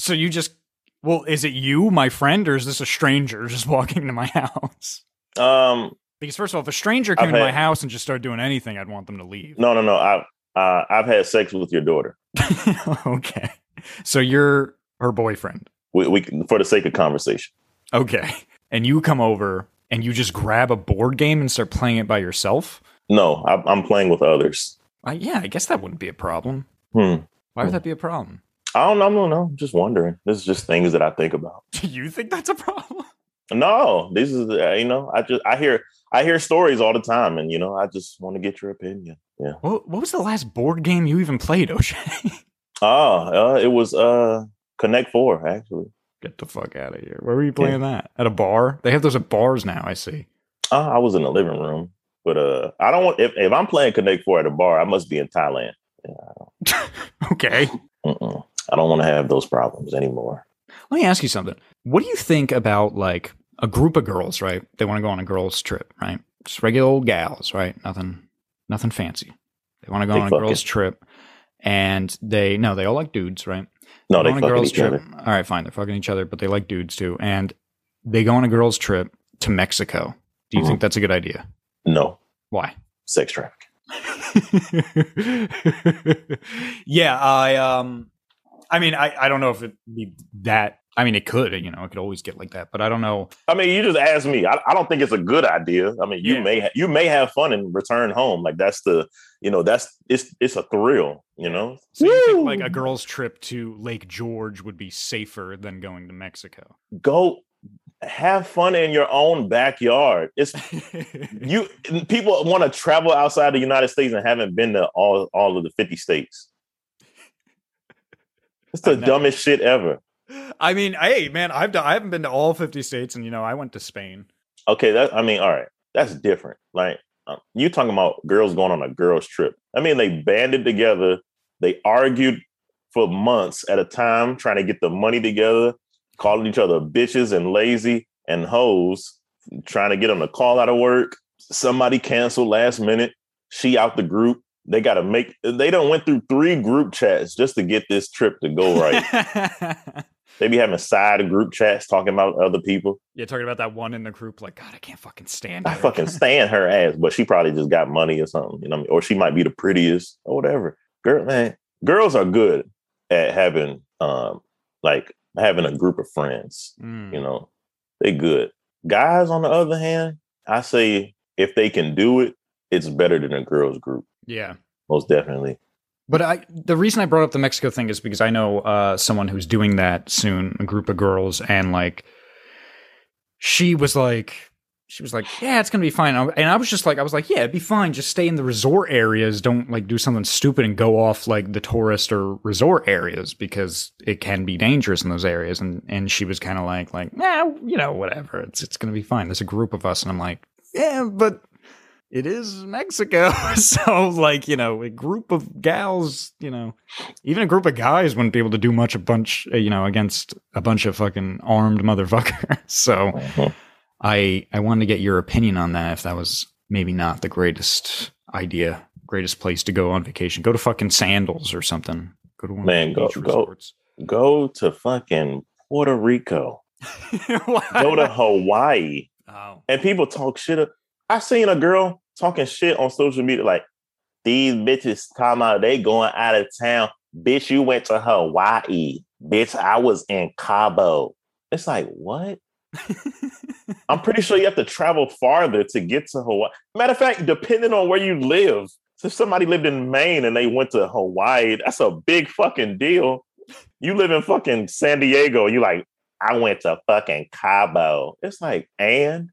So you just well, is it you, my friend, or is this a stranger just walking into my house? Um, Because first of all, if a stranger came I've to my house and just started doing anything, I'd want them to leave. no, no, no. I've uh, I've had sex with your daughter. okay. So you're her boyfriend. We, we for the sake of conversation. Okay. And you come over and you just grab a board game and start playing it by yourself? No, I, I'm playing with others. Uh, yeah, I guess that wouldn't be a problem. Hmm. Why would Hmm. that be a problem? I don't know. I don't know. I'm just wondering. This is just things that I think about. Do you think that's a problem? No, this is uh, you know. I just I hear I hear stories all the time, and you know I just want to get your opinion. Yeah. What, what was the last board game you even played, O'Shea? Oh, uh, it was uh Connect Four actually. Get the fuck out of here. Where were you playing that? At a bar? They have those at bars now, I see. Uh, I was in the living room, but uh, I don't want if if I'm playing Connect Four at a bar, I must be in Thailand. Okay. Mm-mm. I don't want to have those problems anymore. Let me ask you something. What do you think about like a group of girls, right? They want to go on a girls' trip, right? Just regular old gals, right? Nothing nothing fancy. They want to go They on a fucking- girls' trip and they no, they all like dudes, right? No, they on a girls' trip. All right, fine, they're fucking each other, but they like dudes too. And they go on a girls' trip to Mexico. Do you Mhm. think that's a good idea? No Why? sex trafficking. yeah, I um I mean I, I don't know if it'd be that I mean it could, you know, it could always get like that, but I don't know. I mean, you just asked me. I, I don't think it's a good idea. I mean, you Yeah. may ha- you may have fun and return home. Like that's the you know that's it's it's a thrill. You know. So you think like a girl's trip to Lake George would be safer than going to Mexico? go have fun in your own backyard. It's you people want to travel outside the United States and haven't been to all all of the 50 states. It's the dumbest shit ever. I mean, hey man, I've done, I haven't been to all 50 states and you know, I went to Spain. Okay, that I mean, all right, that's different. Like uh, you talking about girls going on a girls trip. I mean, they banded together, they argued for months at a time trying to get the money together, calling each other bitches and lazy and hoes, trying to get them to call out of work. Somebody canceled last minute. She out the group. They got to make. They don't went through three group chats just to get this trip to go right. they be having side group chats talking about other people. yeah, talking about that one in the group like god, I can't fucking stand I fucking stand her ass, but she probably just got money or something, you know, I mean? or she might be the prettiest or whatever. Girl, man, girls are good at having, um, like having a group of friends. Mm. You know, they good. Guys, on the other hand, I say if they can do it, it's better than a girls group, Yeah. most definitely. But I, the reason I brought up the Mexico thing is because I know uh, someone who's doing that soon, a group of girls, and like, she was like, she was like, yeah, it's gonna be fine. And I was just like, I was like, yeah, it'd be fine. Just stay in the resort areas. Don't like do something stupid and go off like the tourist or resort areas because it can be dangerous in those areas. And and she was kind of like, like, nah, you know, whatever. It's it's gonna be fine. There's a group of us, and I'm like, yeah, but it is Mexico. so, like, you know, a group of gals, you know, even a group of guys wouldn't be able to do much a bunch, uh, you know, against a bunch of fucking armed motherfuckers. so, Mhm. I I wanted to get your opinion on that. If that was maybe not the greatest idea, greatest place to go on vacation, go to fucking Sandals or something. Go to one Man, of the go- go. Go to fucking Puerto Rico. Go to Hawaii. oh. And people talk shit. Up. I seen a girl talking shit on social media like these bitches talking about they going out of town. Bitch, you went to Hawaii. Bitch, I was in Cabo. It's like, what? I'm pretty sure you have to travel farther to get to Hawaii. Matter of fact, depending on where you live, so if somebody lived in Maine and they went to Hawaii, that's a big fucking deal. You live in fucking San Diego, you like, I went to fucking Cabo. It's like, and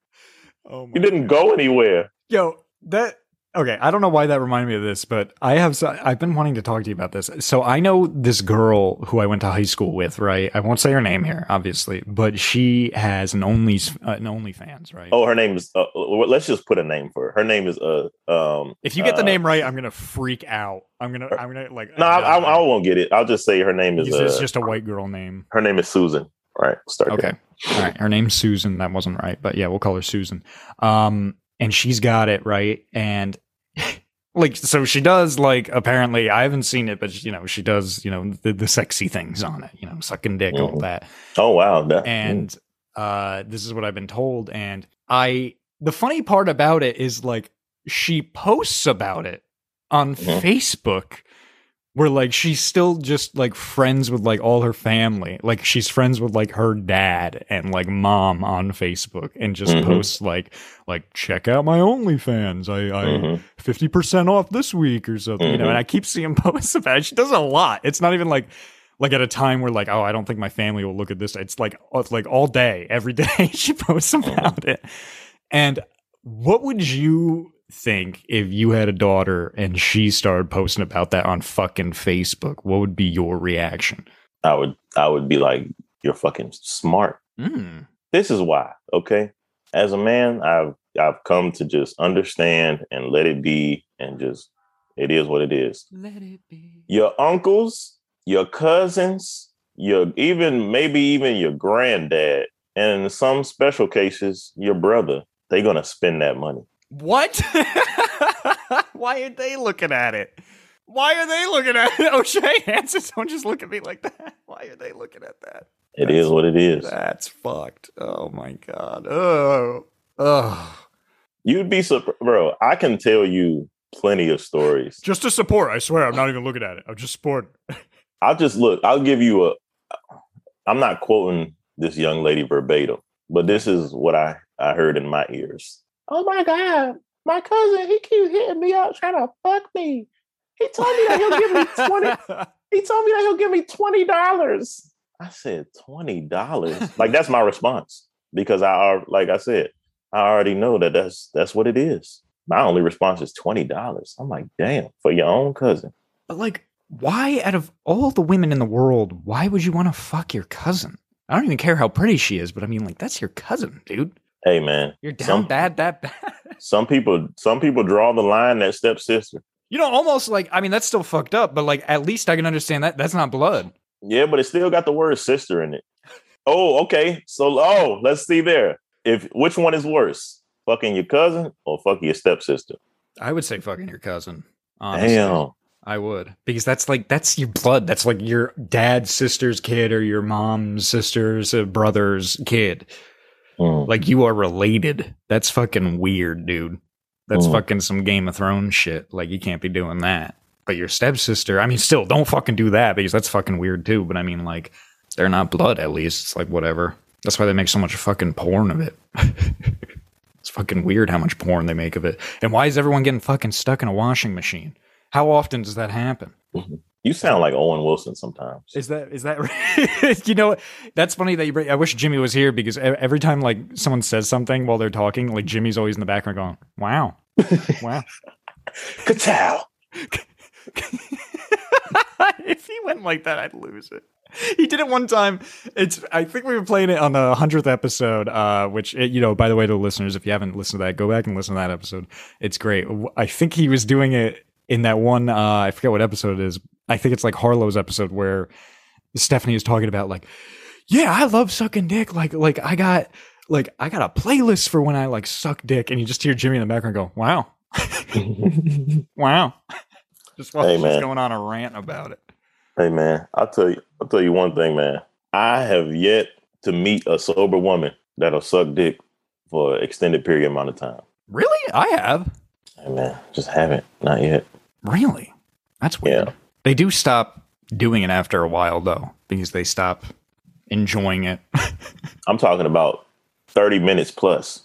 oh didn't go anywhere. Yo, that okay. I don't know why that reminded me of this, but I have. I've been wanting to talk to you about this. So I know this girl who I went to high school with, right? I won't say her name here, obviously, but she has an only uh, an OnlyFans, right? Oh, her name is. Uh, uh, let's just put a name for her. Her name is. Uh, um. if you get the uh, name right, I'm gonna freak out. I'm gonna. I'm gonna like. No, I, I, I won't get it. I'll just say her name is. It's Uh, just a white girl name. her name is Susan. All right, start. Okay. All right. Her name's Susan. That wasn't right, but yeah, we'll call her Susan. Um, and she's got it right. And like, so she does like apparently I haven't seen it, but you know, she does, you know, the, the sexy things on it, you know, sucking dick, all Mhm. that. Oh wow. That, And uh this is what I've been told. And I the funny part about it is like she posts about it on Mhm. Facebook where like she's still just like friends with like all her family. Like she's friends with like her dad and like mom on Facebook and just Mhm. posts like like check out my OnlyFans. I I Mhm. fifty percent off this week or something. You know, and I keep seeing posts about it. She does a lot. It's not even like like at a time where like oh I don't think my family will look at this. It's like it's like all day, every day she posts about it. And what would you think if you had a daughter and she started posting about that on fucking Facebook? What would be your reaction? I would. I would be like, you're fucking smart. Mm. This is why. Okay. As a man, I've I've come to just understand and let it be, and just it is what it is. Let it be. Your uncles, your cousins, your even maybe even your granddad, and in some special cases, your brother. They're gonna spend that money. What? Why are they looking at it? Why are they looking at it? O'Shea Hanson, don't just look at me like that. Why are they looking at that? It is what it is. That's fucked. Oh my god. Oh. Oh. You'd be surprised, bro. I can tell you plenty of stories. Just to support, I swear I'm not even looking at it. I'm just supporting. I'll just look. I'll give you a. I'm not quoting this young lady verbatim, but this is what I I heard in my ears. Oh my god, my cousin, he keeps hitting me up trying to fuck me. He told me that he'll give me twenty. He told me that he'll give me twenty dollars. I said twenty dollars. like that's my response because I al- like I said I already know that that's that's what it is. My only response is twenty dollars. I'm like, damn, for your own cousin. But like, why out of all the women in the world, why would you want to fuck your cousin? I don't even care how pretty she is, but I mean, like, that's your cousin, dude. Hey man, You're down Some- bad, that bad. some people some people draw the line at stepsister. You know, almost like I mean, that's still fucked up, but like at least I can understand that that's not blood. Yeah, but it still got the word sister in it. Oh, okay. So oh, let's see there. If which one is worse? Fucking your cousin or fucking your stepsister? I would say fucking your cousin. Honestly. Damn. I would because that's like that's your blood. That's like your dad's sister's kid or your mom's sister's uh, brother's kid. Mm. Like you are related. That's fucking weird, dude. That's Mm. fucking some Game of Thrones shit. Like you can't be doing that. But your stepsister, I mean, still don't fucking do that because that's fucking weird too. But I mean, like they're not blood. At least it's like whatever. That's why they make so much fucking porn of it. it's fucking weird how much porn they make of it. And why is everyone getting fucking stuck in a washing machine? How often does that happen? You sound like Owen Wilson sometimes. Is that is that you know that's funny that you bring, I wish Jimmy was here because every time like someone says something while they're talking like Jimmy's always in the background going wow wow Ka-chow. if he went like that I'd lose it he did it one time. It's I think we were playing it on the hundredth episode. Uh, which it, you know, by the way, to the listeners, if you haven't listened to that, go back and listen to that episode. It's great. I think he was doing it in that one. Uh, I forget what episode it is. I think it's like Harlow's episode where Stephanie is talking about like, yeah, I love sucking dick. Like, like I got like I got a playlist for when I like suck dick, and you just hear Jimmy in the background go, "Wow, wow," just while Hey, she's man. going on a rant about it. Hey man, I'll tell you. I'll tell you one thing, man. I have yet to meet a sober woman that'll suck dick for an extended period amount of time. Really, I have. Hey man, just haven't. Not yet. Really, that's weird. Yeah. They do stop doing it after a while, though, because they stop enjoying it. I'm talking about thirty minutes plus.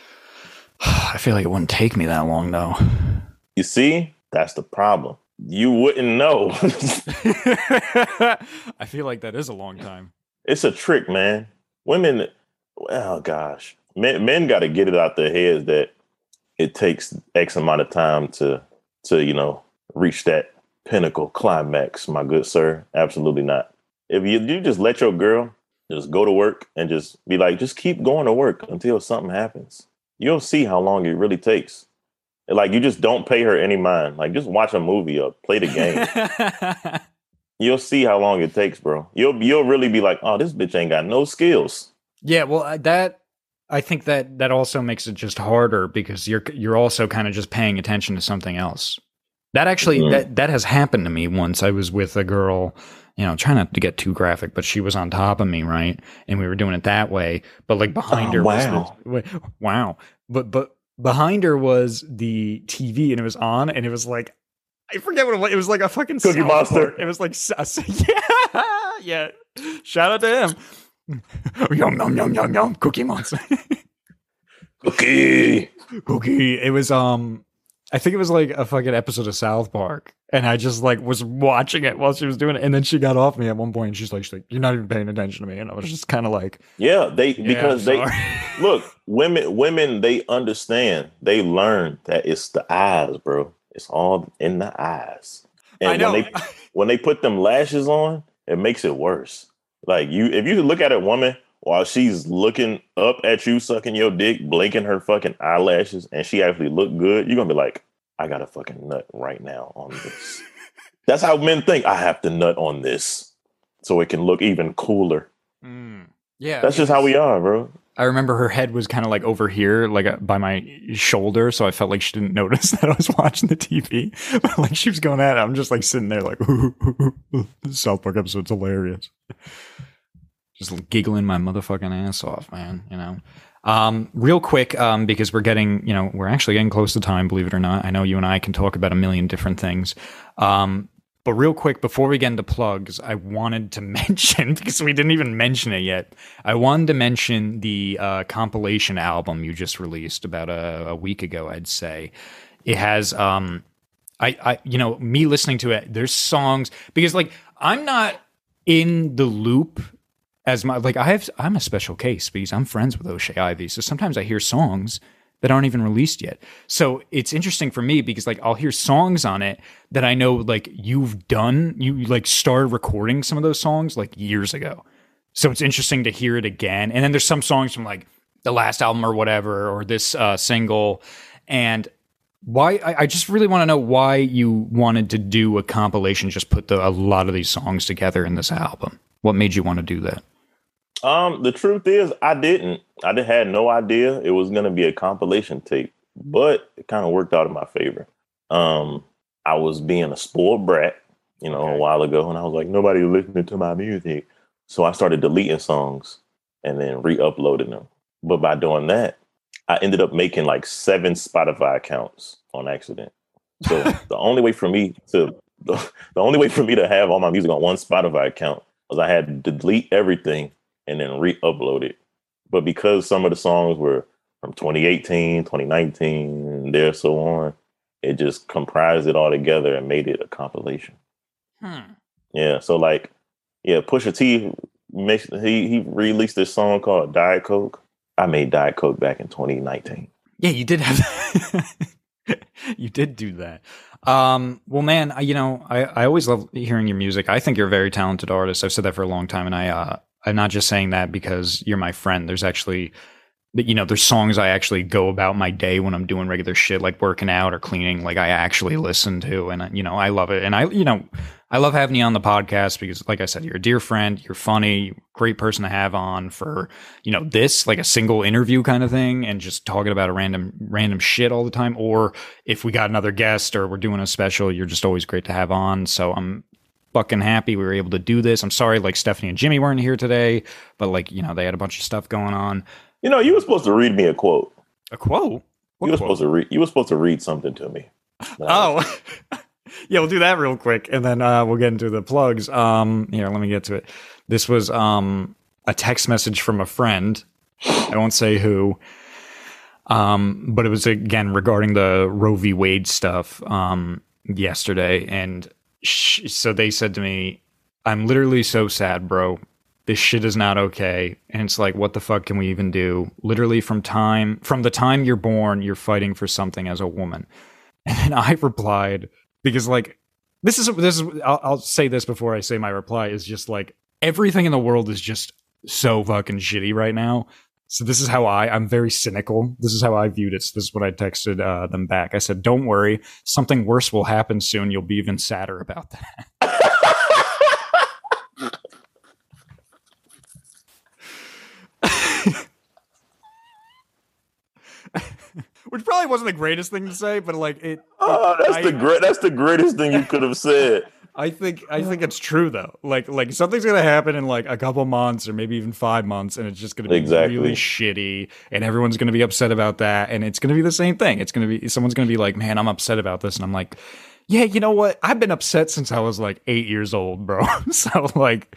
I feel like it wouldn't take me that long, though. You see, that's the problem. You wouldn't know. I feel like that is a long time. it's a trick, man. Women, oh gosh, men men got to get it out their heads that it takes X amount of time to to you know reach that pinnacle climax. My good sir, absolutely not. If you you just let your girl just go to work and just be like, just keep going to work until something happens. You'll see how long it really takes. Like you just don't pay her any mind. Like just watch a movie or play the game. You'll see how long it takes, bro. You'll you'll really be like, oh, this bitch ain't got no skills. Yeah, well, that I think that that also makes it just harder because you're you're also kind of just paying attention to something else. That actually Mhm. that that has happened to me once. I was with a girl, you know, trying not to get too graphic, but she was on top of me, right? And we were doing it that way, but like behind Oh, her wow. was the, wow. But but behind her was the TV and it was on and it was like I forget what it was. It was like a fucking Cookie Monster. It was like yeah, yeah. Shout out to him. yum yum yum yum yum. Cookie Monster. Cookie. Cookie. It was um, I think it was like a fucking episode of South Park, and I just like was watching it while she was doing it, and then she got off me at one point, and she's like, she's like "You're not even paying attention to me," and I was just kind of like, Yeah, they yeah, because they look women. Women they understand. They learn that it's the eyes, bro. It's all in the eyes. And I know. when they when they put them lashes on, it makes it worse. Like you, if you look at a woman while she's looking up at you, sucking your dick, blinking her fucking eyelashes, and she actually look good, you're gonna be like, I got a fucking nut right now on this. That's how men think. I have to nut on this so it can look even cooler. Mm. Yeah, That's just how we are, bro. I remember her head was kind of like over here, like uh, by my shoulder, so I felt like she didn't notice that I was watching the TV. But like she was going at it, I'm just like sitting there, like this South Park episode's hilarious, just giggling my motherfucking ass off, man. You know. Um, real quick, um, because we're getting, you know, we're actually getting close to time, believe it or not. I know you and I can talk about a million different things. Um, but real quick, before we get into plugs, I wanted to mention because we didn't even mention it yet. I wanted to mention the uh, compilation album you just released about a, a week ago. I'd say it has. Um, I, I, you know, me listening to it. There's songs because like I'm not in the loop as my like I have. I'm a special case because I'm friends with O'Shea Ivy. So sometimes I hear songs that aren't even released yet. So it's interesting for me because like I'll hear songs on it that I know like you've done, you like started recording some of those songs like years ago. So it's interesting to hear it again. And then there's some songs from like the last album or whatever, or this uh, single. And why I, I just really want to know why you wanted to do a compilation, just put the, a lot of these songs together in this album. What made you want to do that? Um, the truth is, I didn't. I did, had no idea it was gonna be a compilation tape, but it kind of worked out in my favor. Um, I was being a spoiled brat, you know, a while ago, and I was like, nobody listening to my music, so I started deleting songs and then re-uploading them. But by doing that, I ended up making like seven Spotify accounts on accident. So the only way for me to the, the only way for me to have all my music on one Spotify account was I had to delete everything and then re-upload it. But because some of the songs were from 2018, 2019, and there so on, it just comprised it all together and made it a compilation. Hmm. Yeah, so like, yeah, Pusha T makes he he released this song called Diet Coke. I made Diet Coke back in 2019. Yeah, you did have you did do that. Um, well, man, I, you know, I, I always love hearing your music. I think you're a very talented artist. I've said that for a long time, and I, uh, I'm not just saying that because you're my friend. There's actually, you know, there's songs I actually go about my day when I'm doing regular shit like working out or cleaning. Like I actually listen to, and you know, I love it. And I, you know, I love having you on the podcast because, like I said, you're a dear friend. You're funny, great person to have on for you know this like a single interview kind of thing, and just talking about a random random shit all the time. Or if we got another guest or we're doing a special, you're just always great to have on. So I'm fucking happy we were able to do this. I'm sorry, like Stephanie and Jimmy weren't here today, but like you know they had a bunch of stuff going on. You know, you were supposed to read me a quote. A quote. What you were quote? supposed to read. You were supposed to read something to me. Oh. yeah, we'll do that real quick and then uh, we'll get into the plugs. Um here, let me get to it. This was um a text message from a friend. I won't say who. Um but it was again regarding the Roe v Wade stuff um yesterday and so they said to me, "I'm literally so sad, bro. This shit is not okay." And it's like, what the fuck can we even do? Literally from time from the time you're born, you're fighting for something as a woman. And I replied because like this is this is I'll, I'll say this before I say my reply is just like everything in the world is just so fucking shitty right now. So this is how I I'm very cynical. This is how I viewed it. So this is what I texted uh, them back. I said, "Don't worry, something worse will happen soon. You'll be even sadder about that." Which probably wasn't the greatest thing to say, but like it. Oh, that's I- the great. That's the greatest thing you could have said. I think I think it's true though. Like like something's gonna happen in like a couple months or maybe even five months, and it's just gonna be Exactly. really shitty, and everyone's gonna be upset about that, and it's gonna be the same thing. It's gonna be someone's gonna be like, "Man, I'm upset about this," and I'm like, "Yeah, you know what? I've been upset since I was like eight years old, bro. so like,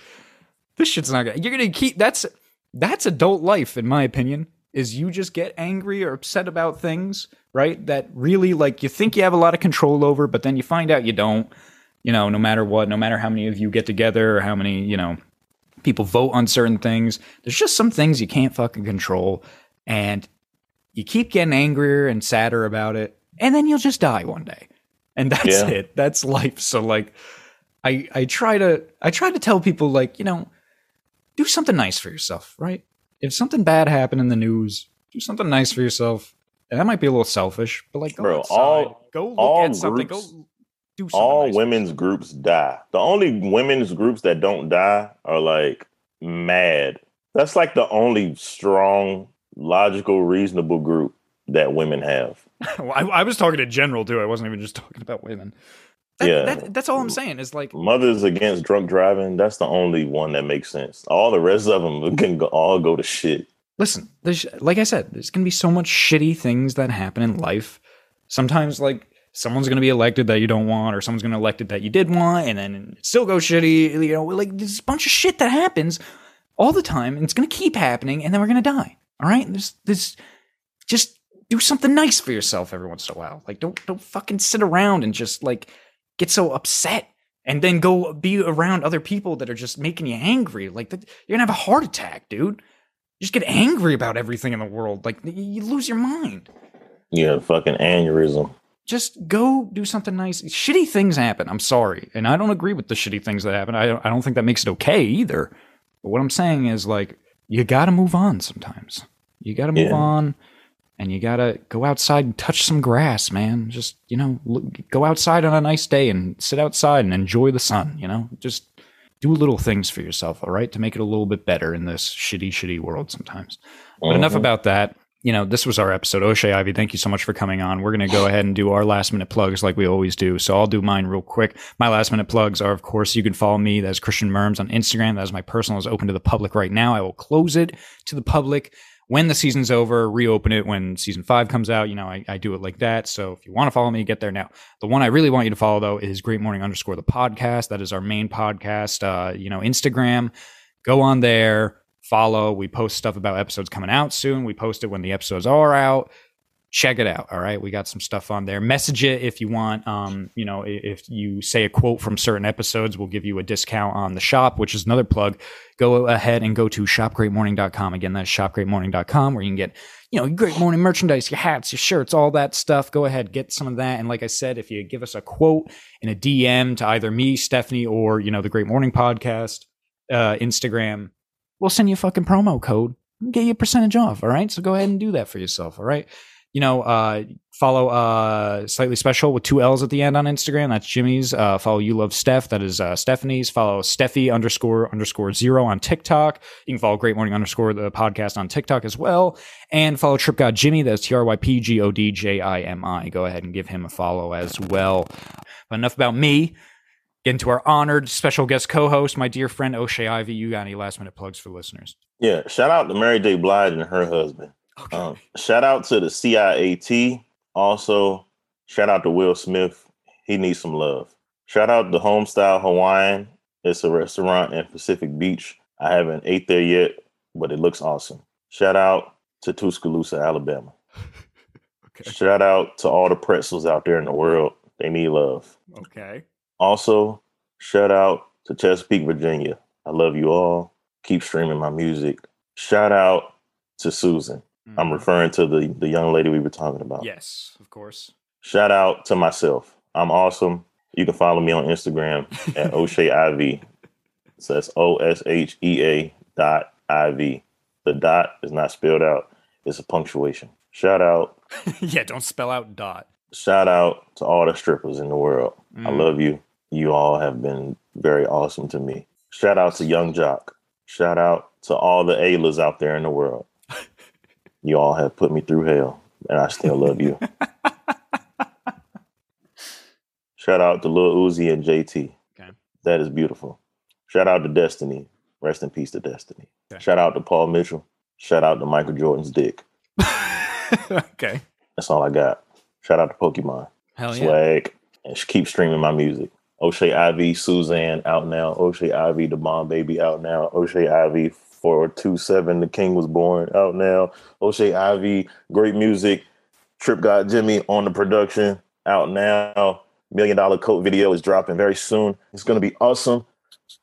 this shit's not gonna. You're gonna keep that's that's adult life, in my opinion. Is you just get angry or upset about things, right? That really like you think you have a lot of control over, but then you find out you don't you know, no matter what, no matter how many of you get together or how many, you know, people vote on certain things, there's just some things you can't fucking control. And you keep getting angrier and sadder about it. And then you'll just die one day. And that's Yeah. it. That's life. So like I I try to I try to tell people like, you know, do something nice for yourself, right? If something bad happened in the news, do something nice for yourself. And that might be a little selfish, but like go Bro, outside, all- go look at something, groups- go do All nice women's groups die. The only women's groups that don't die are like mad. That's like the only strong, logical, reasonable group that women have. Well, I, I was talking to general too. I wasn't even just talking about women. That- Yeah. that- that's all I'm saying. Is like, Mothers against drunk driving. That's the only one that makes sense. All the rest of them can go, all go to shit. listen. There's like I said, there's gonna be so much shitty things that happen in life. Sometimes like someone's gonna be elected that you don't want, or someone's gonna be elected that you did want, and then it still goes shitty. You know, like there's a bunch of shit that happens all the time, and it's gonna keep happening, and then we're gonna die. All right, there's this. Just do something nice for yourself every once in a while. Like don't don't fucking sit around and just like get so upset and then go be around other people that are just making you angry. Like that, you're gonna have a heart attack, dude. You just get angry about everything in the world. Like you lose your mind. Yeah, fucking aneurysm. Just go do something nice. Shitty things happen. I'm sorry, and I don't agree with the shitty things that happen. I don't, I don't think that makes it okay either. But what I'm saying is like you got to move on sometimes. You got to move Yeah. on, and you got to go outside and touch some grass, man. Just you know, look, go outside on a nice day and sit outside and enjoy the sun. You know, just do little things for yourself, all right, to make it a little bit better in this shitty, shitty world sometimes. But enough Mhm. about that. You know, this was our episode. O'Shea Ivy, thank you so much for coming on. We're going to go ahead and do our last minute plugs like we always do. So I'll do mine real quick. My last minute plugs are, of course, you can follow me. That's Christian Merms on Instagram. That is my personal is open to the public right now. I will close it to the public when the season's over, reopen it when season five comes out. You know, I, I do it like that. So if you want to follow me, get there now. The one I really want you to follow, though, is Great Morning underscore the podcast. That is our main podcast. Uh, you know, Instagram. Go on there, follow. We post stuff about episodes coming out soon. We post it when the episodes are out. check it out. All right, we got some stuff on there. Message it if you want. Um, you know, if you say a quote from certain episodes, we'll give you a discount on the shop, which is another plug. Go ahead and go to shopgreatmorning.com. Again, that's shopgreatmorning.com where you can get you know, great morning merchandise, your hats, your shirts, all that stuff. Go ahead, get some of that. And like I said, if you give us a quote in a DM to either me, Stephanie, or, you know, the Great Morning Podcast, uh, Instagram, we'll send you a fucking promo code and get you a percentage off. All right. So go ahead and do that for yourself. All right. You know, uh, follow uh, Slightly Special with two L's at the end on Instagram. That's Jimmy's. Uh, follow You Love Steph. That is uh, Stephanie's. Follow Steffi underscore underscore zero on TikTok. You can follow Great Morning underscore the podcast on TikTok as well. And follow Trip God Jimmy. That's T R Y P G O D J I M I. Go ahead and give him a follow as well. But enough about me. Into our honored special guest co host, my dear friend O'Shea Ivy. You got any last minute plugs for listeners? Yeah, shout out to Mary J. Blige and her husband. Okay. Um, shout out to the CIAT. Also, shout out to Will Smith. He needs some love. Shout out to Homestyle Hawaiian. It's a restaurant in Pacific Beach. I haven't ate there yet, but it looks awesome. Shout out to Tuscaloosa, Alabama. okay. Shout out to all the pretzels out there in the world. They need love. Okay. Also, shout out to Chesapeake, Virginia. I love you all. Keep streaming my music. Shout out to Susan. I'm Mhm. referring to the the young lady we were talking about. Yes, of course. Shout out to myself. I'm awesome. You can follow me on Instagram at O'Shea IV. So that's O S H E A dot I V. The dot is not spelled out. It's a punctuation. Shout out. yeah, don't spell out dot. Shout out to all the strippers in the world. I Mm. love you. You all have been very awesome to me. Shout out to Yung Joc. Shout out to all the Aylas out there in the world. You all have put me through hell, and I still love you. Shout out to Lil Uzi and JT. Okay. That is beautiful. Shout out to Destiny. Rest in peace to Destiny. Okay. Shout out to Paul Mitchell. Shout out to Michael Jordan's dick. okay. That's all I got. Shout out to Pokemon. Hell yeah. Swag. And keep streaming my music. O'Shea Ivy, Suzanne out now. O'Shea Ivy, the Bomb Baby out now. O'Shea Ivy, 427, The King Was Born out now. O'Shea Ivy, great music. Trip God Jimmy on the production out now. Million Dollar Coat video is dropping very soon. It's going to be awesome.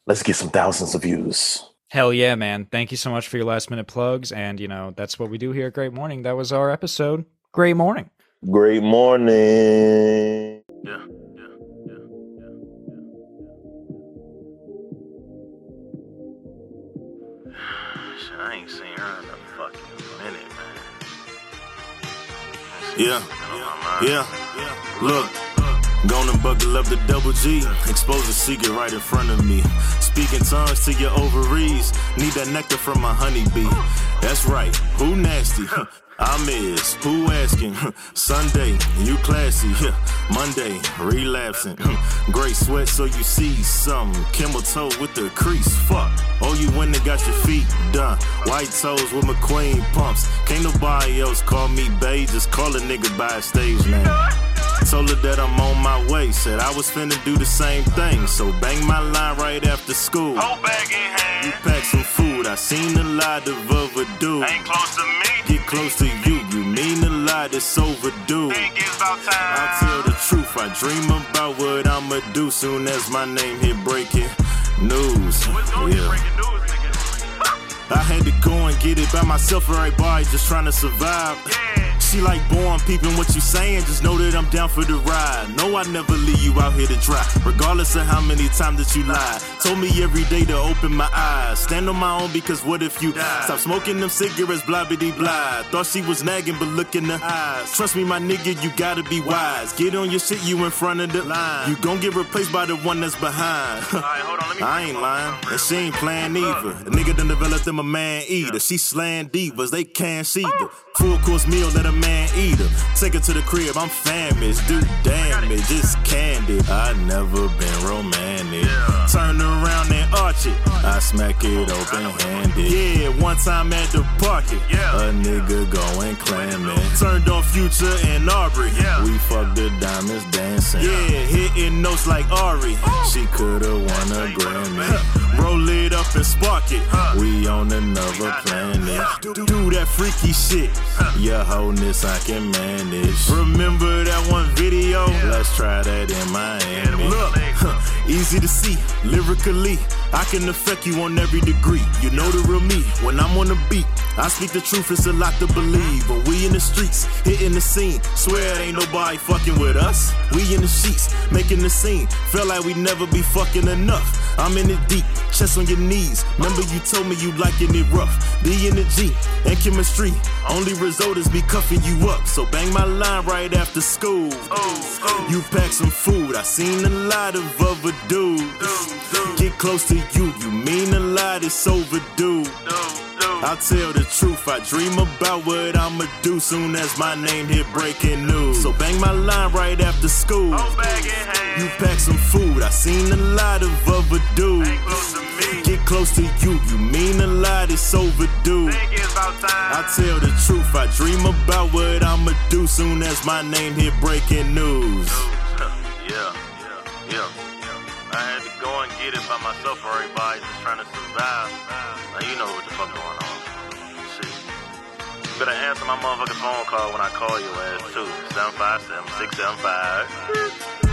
Let's get some thousands of views. Hell yeah, man. Thank you so much for your last minute plugs. And, you know, that's what we do here at Great Morning. That was our episode. Great morning. Great morning. Shit, Yeah, yeah, look. Gonna buckle up the double G, expose a secret right in front of me. Speaking tongues to your ovaries, need that nectar from a honeybee. That's right, who nasty? I'm is, who asking? Sunday, you classy. Monday, relapsing. Great sweat so you see something. Camel toe with the crease, fuck. Oh, you went and got your feet done. White toes with McQueen pumps. Can't nobody else call me bae, just call a nigga by a stage name. Told her that I'm on my way. Said I was finna do the same thing. So bang my line right after school. Whole bag in hand. You pack some food. I seen a lot of overdue. Ain't close to me. Get close to you. You mean a lot. It's overdue. Think it's about time. I tell the truth. I dream about what I'ma do soon as my name hit breaking news. Yeah. on? Breaking news, nigga. I had to go and get it by myself, everybody just trying to survive. Yeah. She like born peeping what you saying, just know that I'm down for the ride. No, I never leave you out here to dry, regardless of how many times that you lie. Told me every day to open my eyes, stand on my own because what if you stop smoking them cigarettes, blah bitty blah. Thought she was nagging, but look in the eyes. Trust me, my nigga, you gotta be wise. Get on your shit, you in front of the line. You gon' get replaced by the one that's behind. On. I ain't lying, and she ain't playing either. The nigga done developed them a man eater. She slaying divas, they can't see the full course meal that a man eat her. Take her to the crib, I'm famished, do damage, it's candy. I never been romantic. Turn around and arch it, I smack it oh, open handed. Yeah, one time at the party, a nigga going clamming. Turned on Future and Aubrey, we fucked the diamonds dancing. Yeah, hitting notes like Ari, oh. she coulda won a Grammy. Roll it up and spark it. We on another planet. Do, do that freaky shit. Your wholeness I can manage. Remember that one video? Let's try that in Miami. Look, easy to see. Lyrically, I can affect you on every degree. You know the real me. When I'm on the beat, I speak the truth. It's a lot to believe. But we in the streets, hitting the scene. Swear it ain't nobody fucking with us. We in the sheets, making the scene. Feel like we never be fucking enough. I'm in it deep, chest on your knees. Remember you told me you liking it rough. The G and chemistry. Only result is me cuffing you up. So bang my line right after school. Oh, oh. You pack some food. I seen a lot of other dudes. Get close to you. You mean a lot. It's overdue. I'll tell the truth. I dream about what I'ma do soon as my name hit breaking news. So bang my line right after school. You pack some food. I seen a lot of other dudes. Get close to you. You mean a lot. It's overdue. I tell the truth. I dream about what I'ma do soon as my name hit breaking news. Yeah, yeah, yeah. Get it by myself for everybody just trying to survive. Now you know what the fuck going on. Shit. You better answer my motherfucking phone call when I call your ass too. 757 675